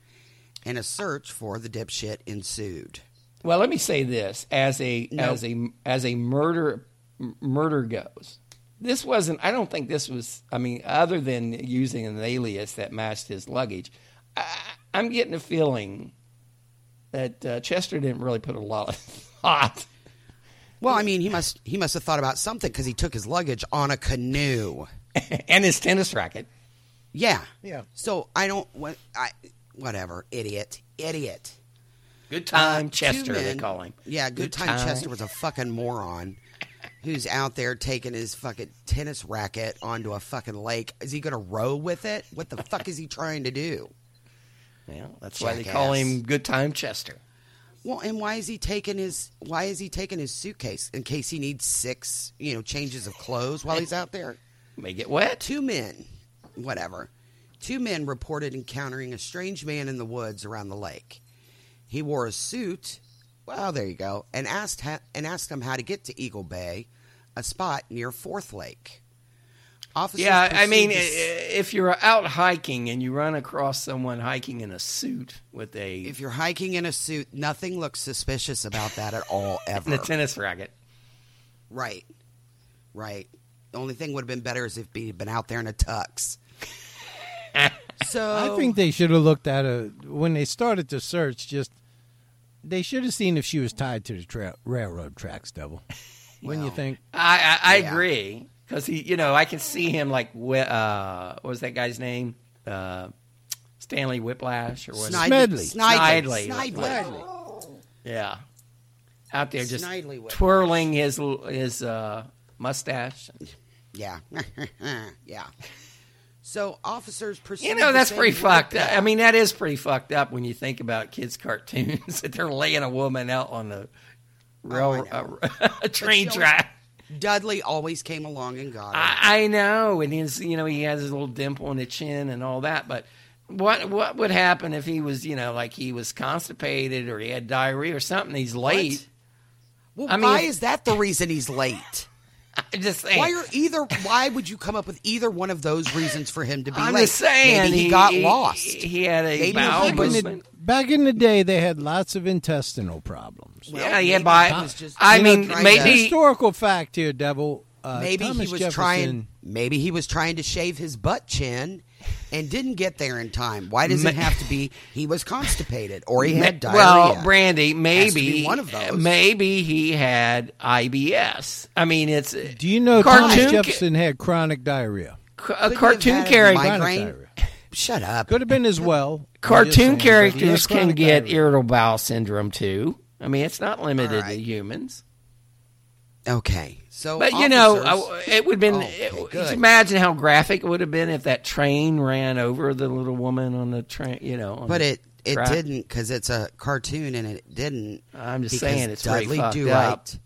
And a search for the dipshit ensued. Well, let me say this: as a No. as a as a murder m- murder goes, this wasn't. I don't think this was. I mean, other than using an alias that matched his luggage, I, I'm getting a feeling that uh, Chester didn't really put a lot of <laughs> thought. Well, I mean, he must he must have thought about something because he took his luggage on a canoe. <laughs> and his tennis racket. Yeah. Yeah. So I don't. What I whatever. Idiot. Idiot. Good time, Uh, Chester. two They call him. Yeah, good, time, Chester was a fucking moron who's out there taking his fucking tennis racket onto a fucking lake. Is he going to row with it? What the fuck is he trying to do? Yeah, that's why they call him Good Time Chester. Well, and why is he taking his why is he taking his suitcase in case he needs six, you know, changes of clothes while he's out there? May get wet. Two men, whatever. Two men reported encountering a strange man in the woods around the lake. He wore a suit. Well, there you go. And asked ha- and asked him how to get to Eagle Bay, a spot near Fourth Lake. Officers Yeah, I mean, this- if you're out hiking and you run across someone hiking in a suit with a if you're hiking in a suit, nothing looks suspicious about that at all. Ever. <laughs> and a tennis racket, Right. Right. The only thing would have been better is if he'd been out there in a tux. <laughs> so I think they should have looked at a when they started to search. Just they should have seen if she was tied to the tra- railroad tracks. Devil, when you Well, think I I, I Yeah. agree because he, you know, I can see him like whi- uh, what was that guy's name? Uh, Stanley Whiplash or what? Snidely. Smedley. Snidely. Snidely. Snidely. Yeah, out there just Snidely twirling his his uh, mustache. Yeah. <laughs> yeah. So officers pursued You know, that's pretty fucked up. I mean, that is pretty fucked up when you think about kids' cartoons <laughs> that they're laying a woman out on the rail Oh, uh, train track. Dudley always came along and got her. I, I know, and he's you know he has his little dimple in the chin and all that. But what what would happen if he was you know like he was constipated or he had diarrhea or something? He's late. well, I mean, why is that the reason he's late? <laughs> I'm just saying. Why are either? Why would you come up with either one of those reasons for him to be I'm late? just saying Maybe he, got he, lost. He had a Maybe bowel he was- movement. back in the day they had lots of intestinal problems. Well, yeah, he had maybe bi- he was just- I you know, mean, trying maybe to- Historical fact here, Devil. Uh, maybe Thomas he was Jefferson, trying. Maybe he was trying to shave his butt chin, and didn't get there in time. Why does it have to be he was constipated or he had diarrhea? Well, Brandy, maybe one of those. Maybe he had IBS. I mean, it's Do you know cartoon Thomas ca- Jefferson had chronic diarrhea? a Could he have cartoon had character. migraine? Chronic diarrhea. Shut up. Could have been as well. I'm just Cartoon saying, but he had characters can chronic get diarrhea. irritable bowel syndrome too. I mean, it's not limited All to humans. Okay, so But you know, officers- it would have been. Okay, it- just imagine how graphic it would have been if that train ran over the little woman on the train. You know, on but the it it track. didn't because it's a cartoon and it didn't. I'm just because saying it's pretty Dudley fucked Do up. Right.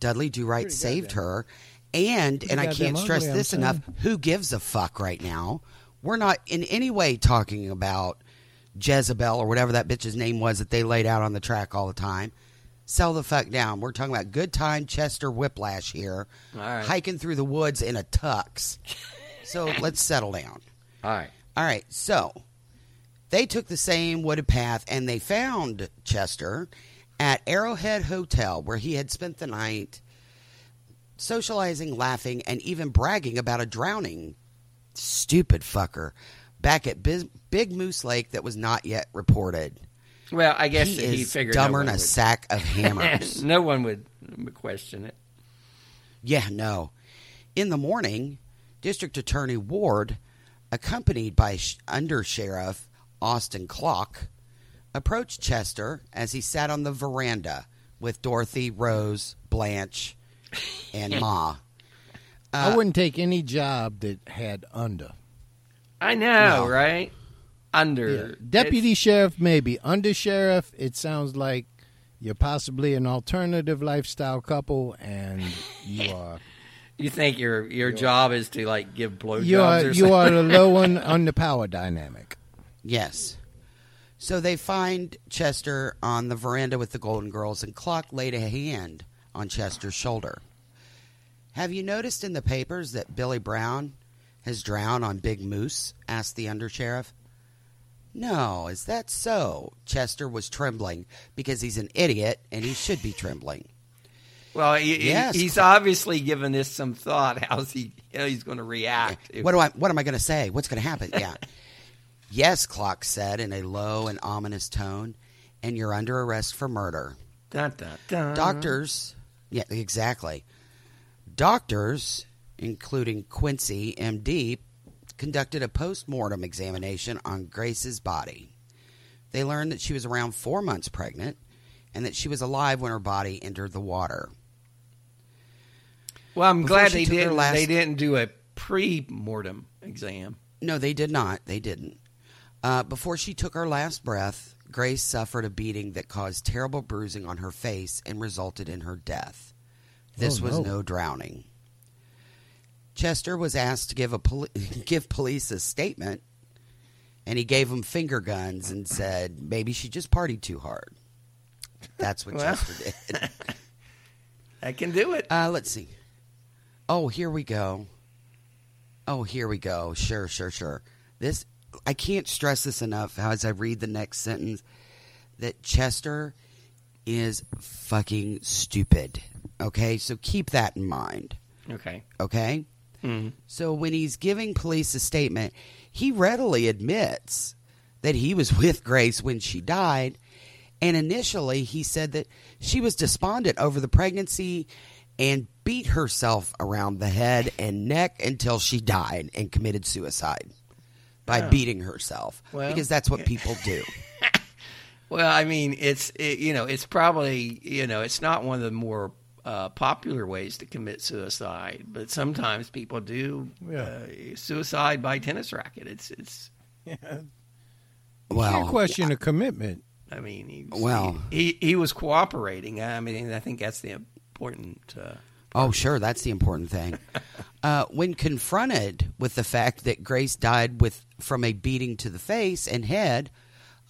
Dudley Do Right saved her, and and I can't stress ugly, I'm this enough. saying. Who gives a fuck right now? We're not in any way talking about Jezebel or whatever that bitch's name was that they laid out on the track all the time. Sell the fuck down. We're talking about good time Chester Whiplash here, right. hiking through the woods in a tux. <laughs> So let's settle down. All right. All right, so they took the same wooded path and they found Chester at Arrowhead Hotel where he had spent the night socializing, laughing, and even bragging about a drowning stupid fucker back at Big Moose Lake that was not yet reported. Well, I guess he he, is figured dumber no than a would- sack of <laughs> hammers. no one would would question it. Yeah, no. In the morning, District Attorney Ward, accompanied by Sh- Under Sheriff Austin Klock, approached Chester as he sat on the veranda with Dorothy, Rose, Blanche, and Ma. <laughs> Uh, I wouldn't take any job that had under. I know, No. right? Under Deputy sheriff, maybe. Under sheriff, it sounds like you're possibly an alternative lifestyle couple, and you <laughs> are You think your your job is to like give blowjobs you are or you something? are the low one <laughs> on the power dynamic. Yes. So they find Chester on the veranda with the Golden Girls, and Klock laid a hand on Chester's shoulder. Have you noticed in the papers that Billy Brown has drowned on Big Moose? asked the undersheriff. No, is that so? Chester was trembling because he's an idiot and he should be trembling. Well, he, Yes. he's obviously given this some thought. <laughs> How's he? How he's going to react? What do I? What am I going to say? What's going to happen? Yeah. <laughs> yes, Klock said in a low and ominous tone, and you're under arrest for murder. Dun, dun, dun. Doctors, yeah, exactly. Doctors, including Quincy, MD, conducted a post mortem examination on Grace's body. They learned that she was around four months pregnant and that she was alive when her body entered the water. Well, I'm Before glad they didn't. last- They didn't do a pre-mortem exam. No, they did not. They didn't. Uh, before she took her last breath, Grace suffered a beating that caused terrible bruising on her face and resulted in her death. This Oh, was no. no drowning. Chester was asked to give a poli- <laughs> give police a statement, and he gave them finger guns and said maybe she just partied too hard. That's what Well. Chester did. <laughs> <laughs> I can do it. Uh, let's see. Oh, here we go. Oh, here we go. Sure, sure, sure. This I can't stress this enough. How as I read the next sentence, that Chester is fucking stupid. Okay, so keep that in mind. okay. Okay. Mhm. So when he's giving police a statement, he readily admits that he was <laughs> with Grace when she died. And initially, he said that she was despondent over the pregnancy and beat herself around the head and neck until she died and committed suicide by Oh. beating herself. Well, because that's what people do. <laughs> Well, I mean, it's it, you know, it's probably you know, it's not one of the more uh, popular ways to commit suicide, but sometimes people do Yeah. uh, suicide by tennis racket. It's it's. Well, Can't question a commitment. I mean, he, Well- he, he he was cooperating. I mean, I think that's the important. Uh, Oh, sure. That's the important thing. <laughs> uh, when confronted with the fact that Grace died with from a beating to the face and head,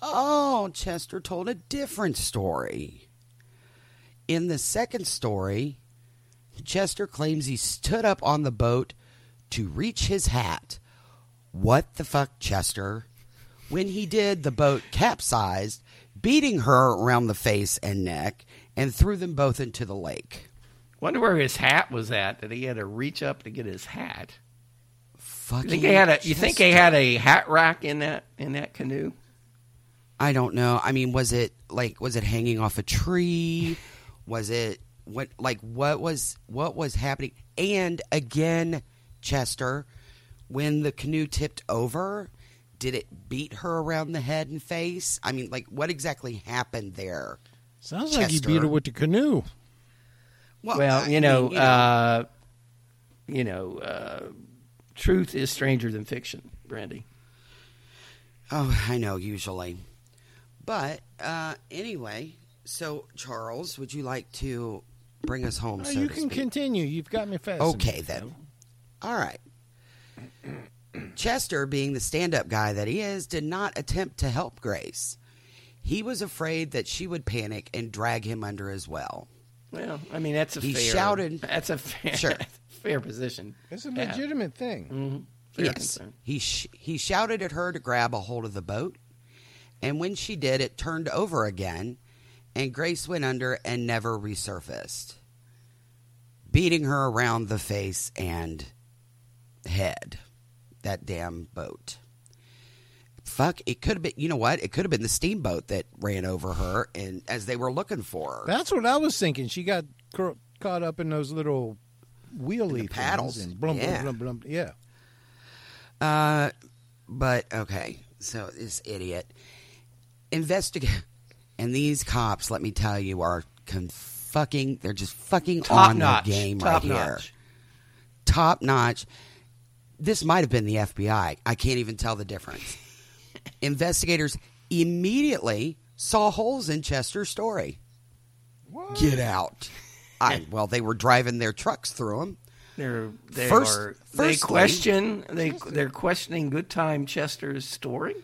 oh, Chester told a different story. In the second story, Chester claims he stood up on the boat to reach his hat. What the fuck, Chester? When he did, the boat capsized, beating her around the face and neck, and threw them both into the lake. wonder where his hat was at. That he had to reach up to get his hat. Fucking You think they had a? You think they had a hat rack in that in that canoe? I don't know. I mean, was it like was it hanging off a tree? Was it what like what was what was happening? And again, Chester, when the canoe tipped over, did it beat her around the head and face? I mean, like what exactly happened there? Sounds like you beat her with the canoe. Well, I you know, mean, uh, you know, uh, truth is stranger than fiction, Brandy. Oh, I know, usually. But uh, anyway, so Charles, would you like to bring us home? Oh, so you to can speak? continue. You've got me fascinated. Okay, then. All right. Chester, being the stand up guy that he is, did not attempt to help Grace. He was afraid that she would panic and drag him under as well. Well, I mean, that's a He fair. shouted- That's a fair, Sure. <laughs> fair position. It's a Yeah. legitimate thing. Mhm. Fair yes. concern. He, sh- he shouted at her to grab a hold of the boat, and when she did, it turned over again, and Grace went under and never resurfaced, beating her around the face and head. That damn boat. Fuck, it could have been, you know what? It could have been the steamboat that ran over her and as they were looking for her. That's what I was thinking. She got cur- caught up in those little wheelie paddles. and blum, Yeah. blum, blum, blum. Yeah. Uh, but okay. So this idiot investigate, and these cops, let me tell you, are con- fucking. They're just fucking Top on notch. the game Top right here. Top notch. This might have been the FBI. I can't even tell the difference. <laughs> Investigators immediately saw holes in Chester's story. What? Get out. <laughs> I, well, they were driving their trucks through them. They're they First- are they question they they're questioning Good Time Chester's story.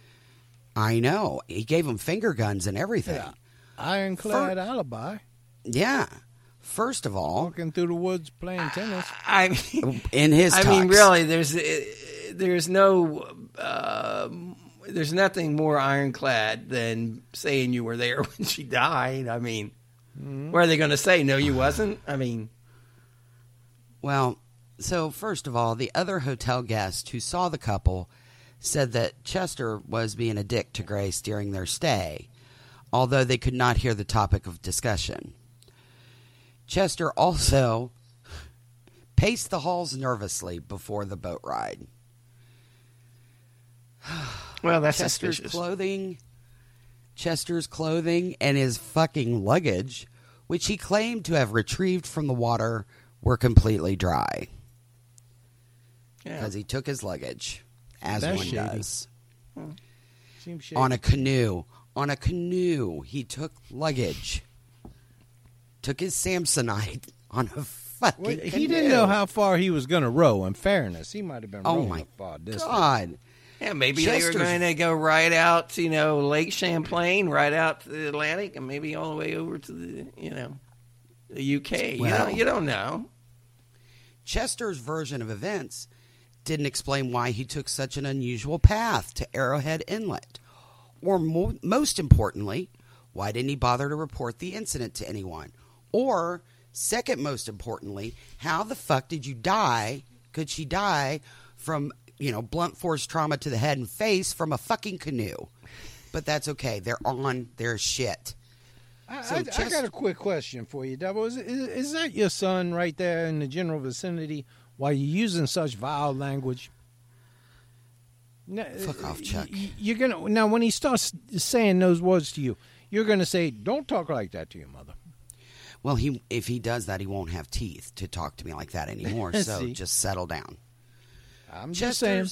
I know. He gave him finger guns and everything. Yeah. Ironclad alibi. Yeah. First of all, Walking through the woods playing tennis. <laughs> I mean, in his I mean, really, there's uh, there's no uh, there's nothing more ironclad than saying you were there <laughs> when she died. I mean, what are they going to say? No, you wasn't. I mean, Well, so first of all, the other hotel guest who saw the couple said that Chester was being a dick to Grace during their stay, although they could not hear the topic of discussion. Chester also paced the halls nervously before the boat ride. <sighs> well, that's Chester's suspicious. clothing, Chester's clothing, and his fucking luggage, which he claimed to have retrieved from the water, were completely dry Yeah. because he took his luggage, as That's one shady. does, hmm. Seems shady. on a canoe. On a canoe, he took luggage. Took his Samsonite <laughs> on a fucking. Well, he canoe. didn't know how far he was going to row. In fairness, he might have been Oh rowing my a far distance. God! Yeah, maybe they were Chester's- going to go right out, to, you know, Lake Champlain, right out to the Atlantic, and maybe all the way over to the, you know, the UK. you, Well- don't, you don't know. Chester's version of events didn't explain why he took such an unusual path to Arrowhead Inlet. Or mo- most importantly, why didn't he bother to report the incident to anyone? Or, second most importantly, how the fuck did you die? Could she die from, you know, blunt force trauma to the head and face from a fucking canoe? But that's okay. They're on their shit. I, So I, I got a quick question for you, Devil. Is, is, is that your son right there in the general vicinity? Why you using such vile language? Now, Fuck off, Chuck. You're gonna now when he starts saying those words to you, you're gonna say, "Don't talk like that to your mother." Well, he if he does that, he won't have teeth to talk to me like that anymore. <laughs> So just settle down. I'm just saying.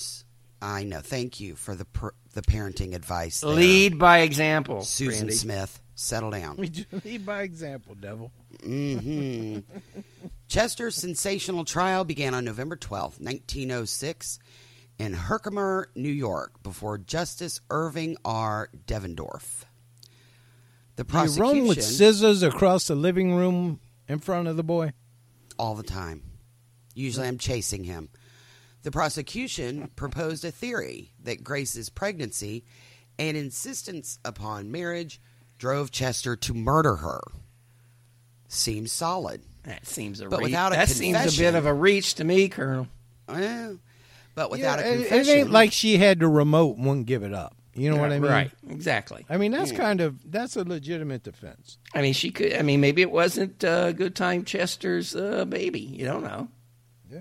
I know. Thank you for the per, the parenting advice. there. Lead by example, Susan Randy. Smith. Settle down. <laughs> Lead by example, Devil. hmm <laughs> Chester's sensational trial began on November twelfth, 1906, in Herkimer, New York, before Justice Irving R. Devendorf. The Do you run prosecution with scissors across the living room in front of the boy? all the time. Usually I'm chasing him. The prosecution proposed a theory that Grace's pregnancy and insistence upon marriage drove Chester to murder her. Seems solid. That seems a But reach. without a that seems a bit of a reach to me, Colonel. Well, but without Yeah, a it- confession. it ain't like she had the remote and wouldn't give it up. You know what I mean? Right, exactly. I mean, that's kind of that's a legitimate defense. I mean, she could. I mean, maybe it wasn't uh, Good Time Chester's uh, baby. You don't know. Yeah.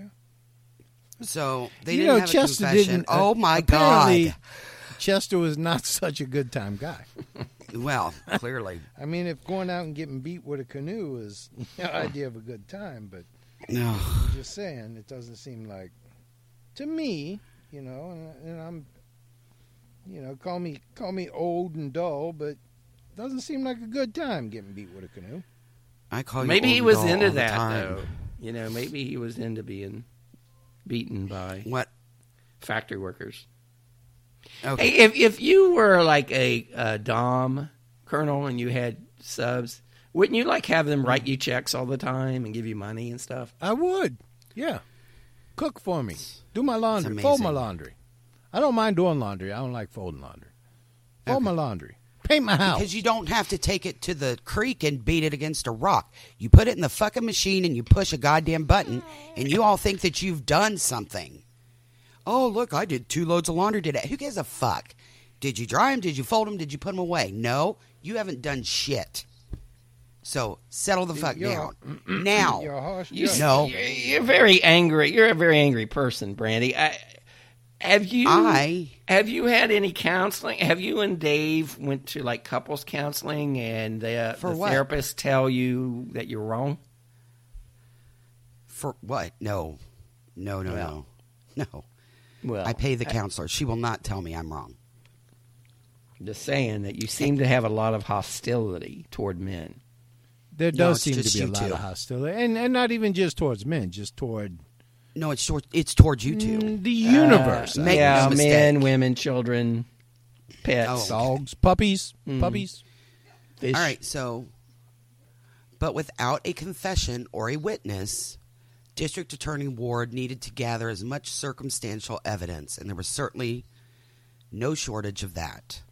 so they You didn't know, have Chester a confession. didn't, uh, oh my god. Chester was not <laughs> such a good time guy. <laughs> Well, clearly. <laughs> I mean, if going out and getting beat with a canoe is <laughs> the idea of a good time, but No. I'm just saying it doesn't seem like to me, you know, and, and I'm, you know, call me call me old and dull, but it doesn't seem like a good time getting beat with a canoe. I call you Maybe old he was into that time. though. You know, maybe he was into being beaten by What? factory workers. Okay. Hey, if if you were like a, a dom colonel and you had subs, wouldn't you like have them write you checks all the time and give you money and stuff? I would, yeah. Cook for me, do my laundry, fold my laundry. I don't mind doing laundry. I don't like folding laundry. Fold my laundry, paint my house. Because you don't have to take it to the creek and beat it against a rock. You put it in the fucking machine and you push a goddamn button, and you all think that you've done something. Oh, look, I did two loads of laundry today. Who gives a fuck? Did you dry them? Did you fold them? Did you put them away? No, you haven't done shit. So settle the fuck You're- down <clears throat> now. You're a harsh you, no, you're you're very angry. You're a very angry person, Brandy. I, have you? I Have you had any counseling? Have you and Dave went to like couples counseling and the, For the what? therapist tell you that you're wrong? for what? No, no, no, Well. no, no. Well, I pay the counselor. She will not tell me I'm wrong. I'm just saying that you seem to have a lot of hostility toward men. There does it's seem to be a lot two. of hostility, and and not even just towards men, just toward No, it's toward, it's towards you two. mm, the universe. Uh, Make yeah, mistake. men, women, children, pets, Oh. dogs, puppies, Mm. puppies. fish. All right, so, but without a confession or a witness, District Attorney Ward needed to gather as much circumstantial evidence, and there was certainly no shortage of that.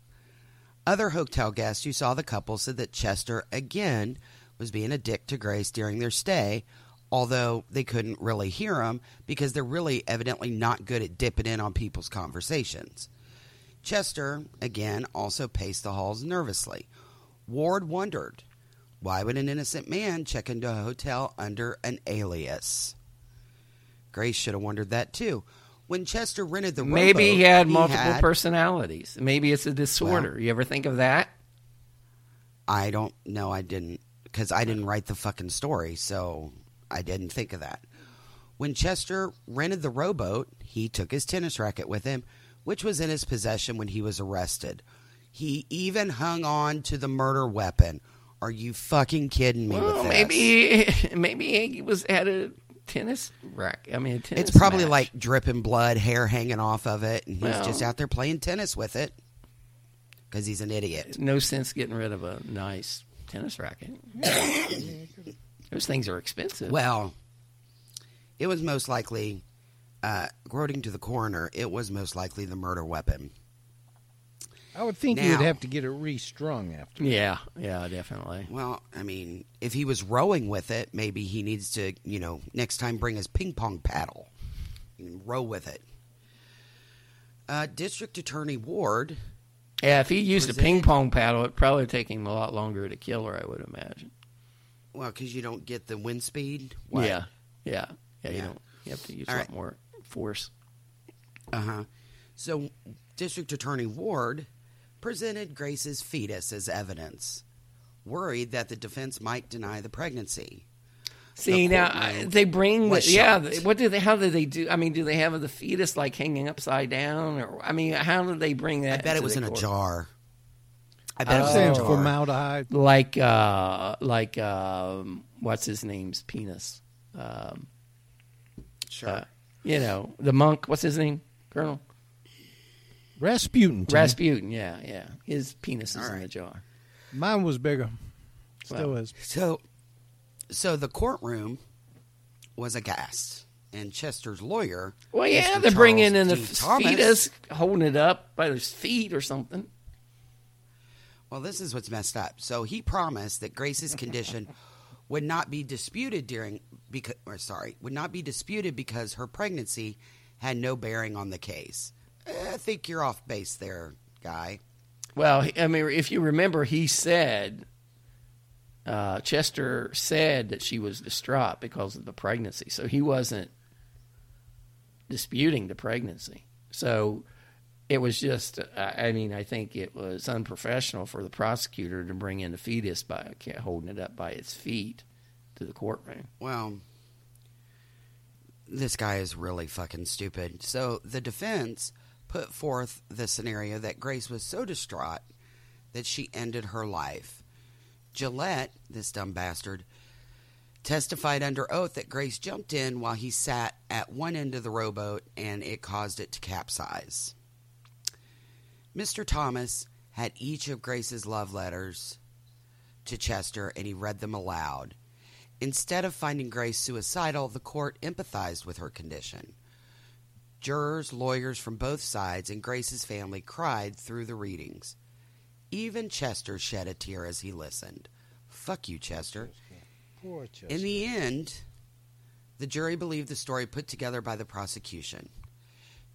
Other hotel guests who saw the couple said that Chester, again, was being a dick to Grace during their stay, although they couldn't really hear him because they're really evidently not good at dipping in on people's conversations. Chester, again, also paced the halls nervously. Ward wondered why would an innocent man check into a hotel under an alias? Grace should have wondered that too. When Chester rented the Maybe rowboat, he had multiple had- personalities. Maybe it's a disorder. Well- you ever think of that? I don't know. I didn't because I didn't write the fucking story, so I didn't think of that. When Chester rented the rowboat, he took his tennis racket with him, which was in his possession when he was arrested. He even hung on to the murder weapon. Are you fucking kidding me Well, with this? maybe <laughs> maybe he was at a tennis rack. I mean, a tennis It's probably match. like dripping blood, hair hanging off of it, and he's Well- just out there playing tennis with it because he's an idiot. no sense getting rid of a nice tennis racket. <coughs> Those things are expensive. Well, it was most likely, uh, according to the coroner, it was most likely the murder weapon. I would think you would have to get it restrung after. yeah, yeah, definitely. Well, I mean, if he was rowing with it, maybe he needs to, you know, next time bring his ping pong paddle and row with it. Uh, District Attorney Ward, Yeah, if he used a ping pong paddle, it'd probably take him a lot longer to kill her. I would imagine. well, because you don't get the wind speed. What? Yeah, yeah, yeah. You Yeah. don't. You have to use All a right. lot more force. Uh huh. So, District Attorney Ward presented Grace's fetus as evidence, worried that the defense might deny the pregnancy. See The now they bring the, yeah. What do they? How do they do? I mean, do they have the fetus like hanging upside down, or I mean, how do they bring that? I bet it was the in a jar. I bet it I'm was saying in a jar. formaldehyde. Like uh, like um, what's his name's penis? Um, Sure. uh, you know the monk. What's his name? Colonel Rasputin. Tim. Rasputin. Yeah, yeah. His penis is All in right. the jar. Mine was bigger. Still Well, is. So, so the courtroom was aghast, and Chester's lawyer. Well, yeah, Mr. they're bringing Charles in the D. f- Thomas- fetus, holding it up by his feet or something. Well, this is what's messed up. So he promised that Grace's condition <laughs> would not be disputed during because, or sorry, would not be disputed because her pregnancy had no bearing on the case. I think you're off base there, guy. Well, I mean, if you remember, he said uh, Chester said that she was distraught because of the pregnancy, so he wasn't disputing the pregnancy. So it was just, I I mean, I think it was unprofessional for the prosecutor to bring in the fetus by holding it up by its feet to the courtroom. Well, this guy is really fucking stupid. So the defense put forth the scenario that Grace was so distraught that she ended her life. Gillette, this dumb bastard, testified under oath that Grace jumped in while he sat at one end of the rowboat and it caused it to capsize. Mr. Thomas had each of Grace's love letters to Chester and he read them aloud. Instead of finding Grace suicidal, the court empathized with her condition. Jurors, lawyers from both sides, and Grace's family cried through the readings. Even Chester shed a tear as he listened. Fuck you, Chester. Poor Chester. In the end, the jury believed the story put together by the prosecution.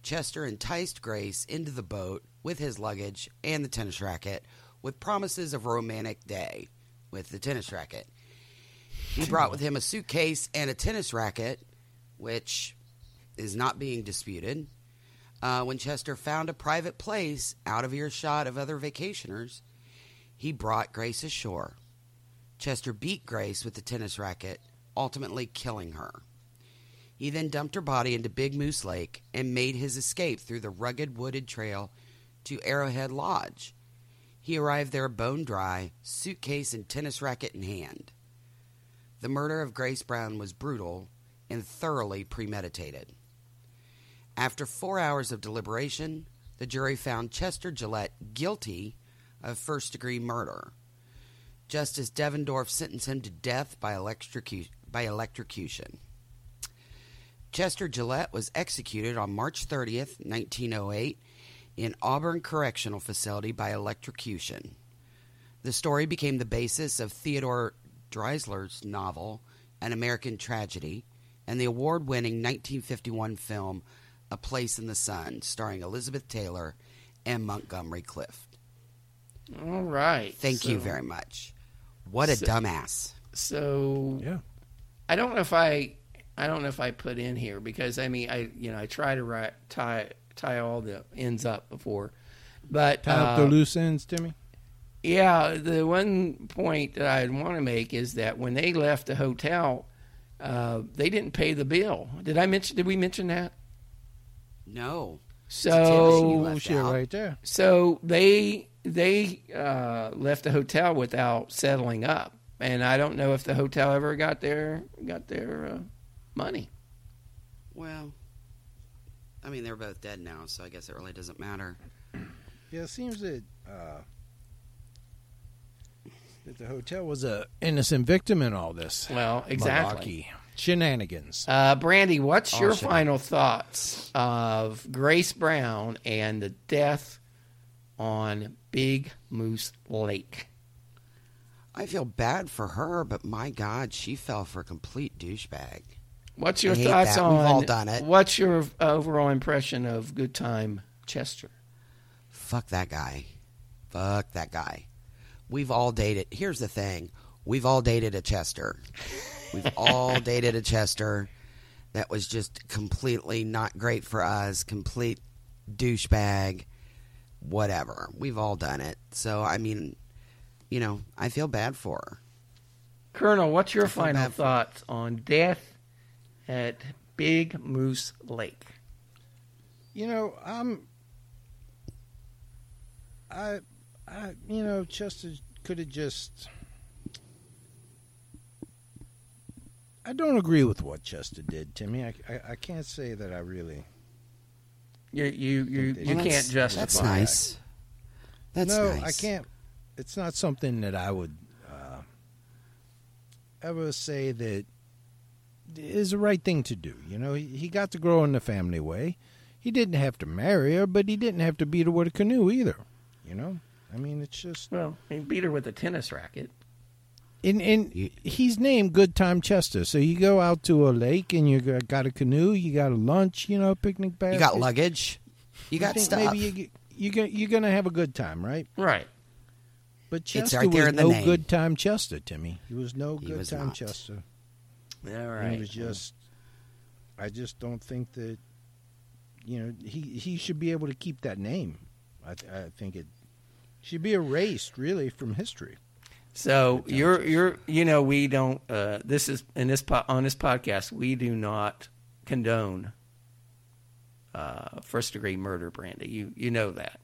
Chester enticed Grace into the boat with his luggage and the tennis racket with promises of a romantic day with the tennis racket. He brought with him a suitcase and a tennis racket, which is not being disputed. Uh, when Chester found a private place out of earshot of other vacationers, he brought Grace ashore. Chester beat Grace with the tennis racket, ultimately killing her. He then dumped her body into Big Moose Lake and made his escape through the rugged wooded trail to Arrowhead Lodge. He arrived there bone dry, suitcase and tennis racket in hand. The murder of Grace Brown was brutal and thoroughly premeditated. After four hours of deliberation, the jury found Chester Gillette guilty of first degree murder. Justice Devendorf sentenced him to death by, electrocu- by electrocution. Chester Gillette was executed on March 30th, 1908, in Auburn Correctional Facility by electrocution. The story became the basis of Theodore Dreiser's novel, An American Tragedy, and the award winning 1951 film, A Place in the Sun, starring Elizabeth Taylor and Montgomery Clift. All right. Thank you very much. What a So- dumbass. So Yeah. I don't know if I I don't know if I put in here because I mean I you know I try to write, tie tie all the ends up before, but Tie up uh, the loose ends, Timmy. yeah, the one point that I want to make is that when they left the hotel, uh, they didn't pay the bill. Did I mention? Did we mention that? No. So left Shit, right there. So they they uh, left the hotel without settling up, and I don't know if the hotel ever got their got their uh, money. Well, I mean, they're both dead now, so I guess it really doesn't matter. Yeah, it seems that uh, that the hotel was a innocent victim in all this. Well, exactly. Malarkey. Shenanigans. Uh, Brandy, what's Oh, your final thoughts of Grace Brown and the death on Big Moose Lake? I feel bad for her, but my God, she fell for a complete douchebag. What's your I hate thoughts that. on? We've all done it. What's your overall impression of Good Time Chester? Fuck that guy. Fuck that guy. We've all dated. Here's the thing we've all dated a Chester. <laughs> We've all dated a Chester that was just completely not great for us, complete douchebag, whatever. We've all done it. So, I mean, you know, I feel bad for her. Colonel, what's your final bad for- thoughts on death at Big Moose Lake? You know, I'm. I, I, you know, Chester could have just. I don't agree with what Chester did, Timmy. I, I, I can't say that I really. You you you, you Well, can't that's- justify. That's it. nice. That's no, nice. I can't. It's not something that I would uh, ever say that is the right thing to do. You know, he, he got to grow in the family way. He didn't have to marry her, but he didn't have to beat her with a canoe either. You know, I mean, it's just Well, he beat her with a tennis racket. In in You- he's named Good Time Chester. So you go out to a lake and you got- got a canoe, you got a lunch, you know, picnic basket. You got luggage. You got think stuff. Maybe you you you're gonna have a good time, right? Right. But It's Chester right there was in the no name. good time Chester, Timmy. He was no good was time not. All Chester. right. He was just. I just don't think that. you know, he he should be able to keep that name. I, th- I think it should be erased really from history. So you're you're you know we don't uh, this is in this po- on this podcast we do not condone uh, first degree murder, Brandy. You you know that.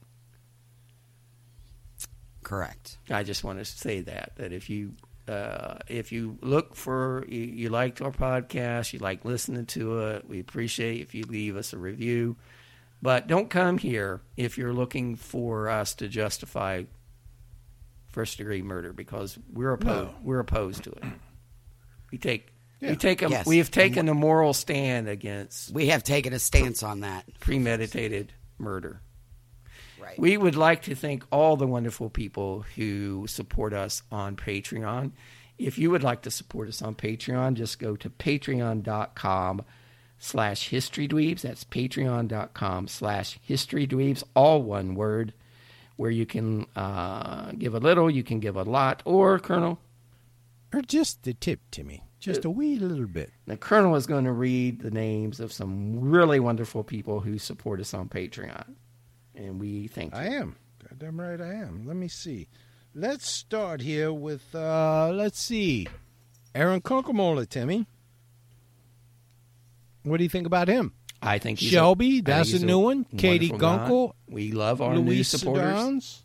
Correct. I just want to say that that if you uh, if you look for you, you liked our podcast, you like listening to it, we appreciate if you leave us a review. But don't come here if you're looking for us to justify first degree murder because we're opposed. We're opposed to it. We take we take a, Yes. we have taken a moral stand against We have taken a stance on that. premeditated murder. Right. We would like to thank all the wonderful people who support us on Patreon. If you would like to support us on Patreon, just go to patreon.com slash historydweebs. That's patreon.com slash historydweebs, all one word, where you can uh, give a little, you can give a lot, or Colonel, Or just the tip, Timmy. Just a wee little bit. the Colonel is going to read the names of some really wonderful people who support us on Patreon. And we thank you. I am. Goddamn right I am. Let me see. Let's start here with uh let's see. Aaron Kunkelmola, Timmy. What do you think about him? I think Shelby, a- think that's he's a new one. Katie wonderful guy. Gunkel. We love our new Luis supporters. Downs,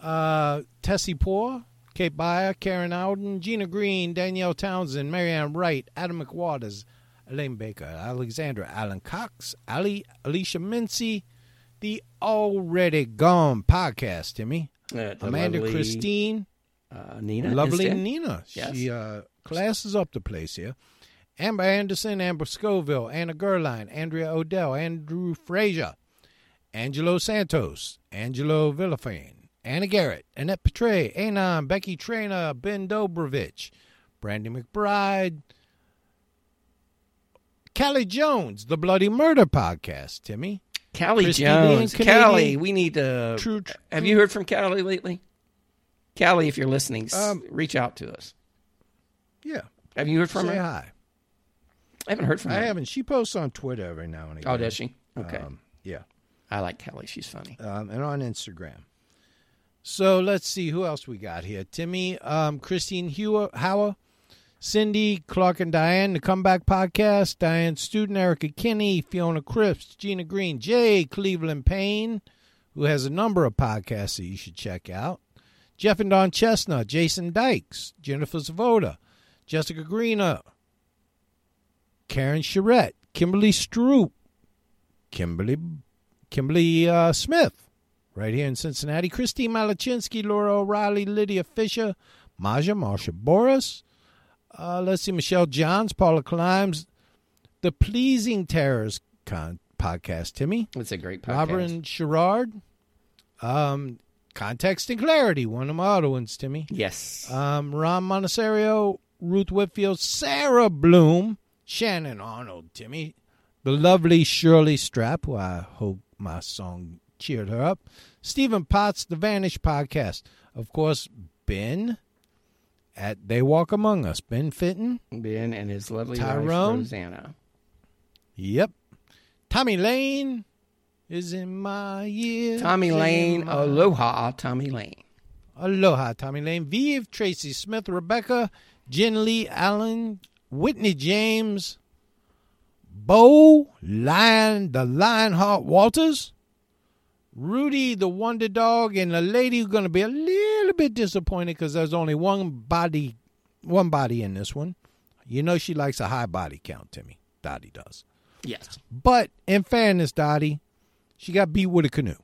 uh, Tessie Poor, Kate Byer, Karen Alden, Gina Green, Danielle Townsend, Marianne Wright, Adam McWaters, Elaine Baker, Alexandra Allen Cox, Ali, Alicia Mincy, the Already Gone podcast, Timmy. Uh, Amanda lovely, Christine, uh, Nina, lovely. Nina. Yes. She uh, classes up the place here. Amber Anderson, Amber Scoville, Anna Gerline, Andrea Odell, Andrew Frazier, Angelo Santos, Angelo Villafane, Anna Garrett, Annette Petray, Anon, Becky Trainer, Ben Dobrovich, Brandy McBride, Callie Jones, the Bloody Murder Podcast, Timmy. Callie Christy Jones. Lee, Callie, we need to. True- true- have you heard from Callie lately? Callie, if you're listening, Um, reach out to us. Yeah. Have you heard from Say her? hi. I haven't heard from I her. I haven't. She posts on Twitter every now and again. Oh, does she? Okay. Um, yeah. I like Kelly. She's funny. um, and on Instagram. So let's see who else we got here. Timmy, um, Christine Hewer, Hauer, Cindy, Clark and Diane, the Comeback Podcast, Diane Student, Erica Kinney, Fiona Cripps, Gina Green, Jay Cleveland Payne, who has a number of podcasts that you should check out. Jeff and Don Chestnut, Jason Dykes, Jennifer Zavoda, Jessica Greener, Karen Charette, Kimberly Stroop, Kimberly Kimberly uh, Smith, right here in Cincinnati. Christine Malachinsky, Laura O'Reilly, Lydia Fisher, Maja, Marsha Boris. Uh, let's see, Michelle Johns, Paula Climbs, the Pleasing Terrors con- podcast, Timmy. It's a great podcast. Robert Sherrard, um, Context and Clarity, one of my other ones, Timmy. Yes. Um, Ron Monasterio, Ruth Whitfield, Sarah Bloom, Shannon Arnold, Timmy, the lovely Shirley Strap, who I hope my song cheered her up, Stephen Potts, The Vanish Podcast, of course, Ben at They Walk Among Us, Ben Fitton, ben and his lovely Tyrone. wife, Rosanna. yep, Tommy Lane is in my year. Tommy Lane. my- Aloha, Tommy Lane. Aloha, Tommy Lane. Vive, Tracy Smith, Rebecca, Jen Lee Allen, Whitney James, Bo Lion, the Lionheart Walters, Rudy, the Wonder Dog, and the lady who's going to be a little bit disappointed because there's only one body, one body in this one. You know she likes a high body count, Timmy. Dottie does. Yes. But in fairness, Dottie, she got beat with a canoe.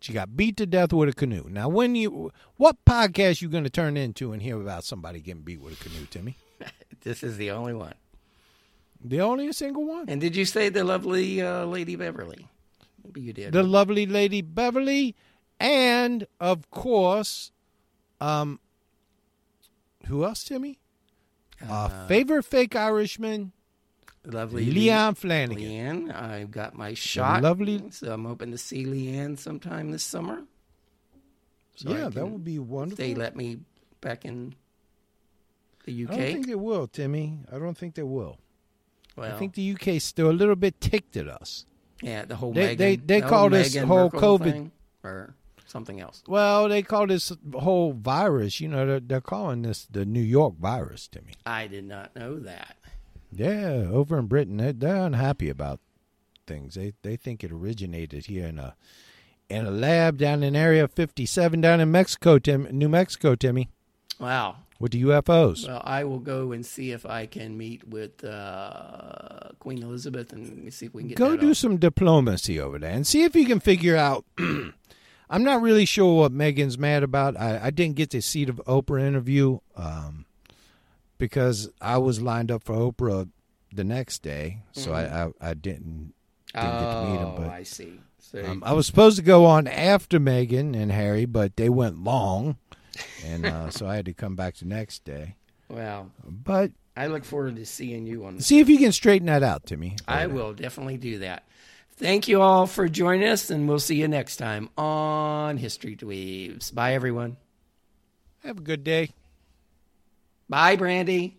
She got beat to death with a canoe. Now, when you, what podcast you going to turn into and hear about somebody getting beat with a canoe, Timmy? This is the only one. The only single one. And did you say the lovely uh, Lady Beverly? Maybe you did. The lovely lady Beverly, and of course, um, who else, Timmy? Our favorite fake Irishman, lovely Leon Flanagan. Leanne, I've got my shot. lovely- So I'm hoping to see Leanne sometime this summer. So yeah, that would be wonderful. They let me back in the UK. I don't think they will, Timmy. I don't think they will. well, I think the UK's still a little bit ticked at us. Yeah, the whole They- Meghan, they- they the call this Meghan whole Markle COVID thing, or something else. Well, they call this whole virus, you know, they're, they're calling this the New York virus me. I did not know that. Yeah, over in Britain, they, they're unhappy about things. They they think it originated here in a in a lab down in Area 57 down in Mexico, Tim, New Mexico, Timmy, Wow. With the UFOs. Well, I will go and see if I can meet with uh, Queen Elizabeth and see if we can get Go do off. some diplomacy over there and see if you can figure out. <clears throat> I'm not really sure what Meghan's mad about. I, I didn't get to see the Oprah interview um, because I was lined up for Oprah the next day, so I, I I didn't didn't get to meet him. Mm-hmm. Oh, But I see. So um, I was supposed to go on after Meghan and Harry, but they went long, and uh, so I had to come back the next day. well, But I look forward to seeing you on. see if you can straighten that out, Timmy. I will definitely do that. Thank you all for joining us, and we'll see you next time on History Dweebs. Bye, everyone. Have a good day. Bye, Brandy.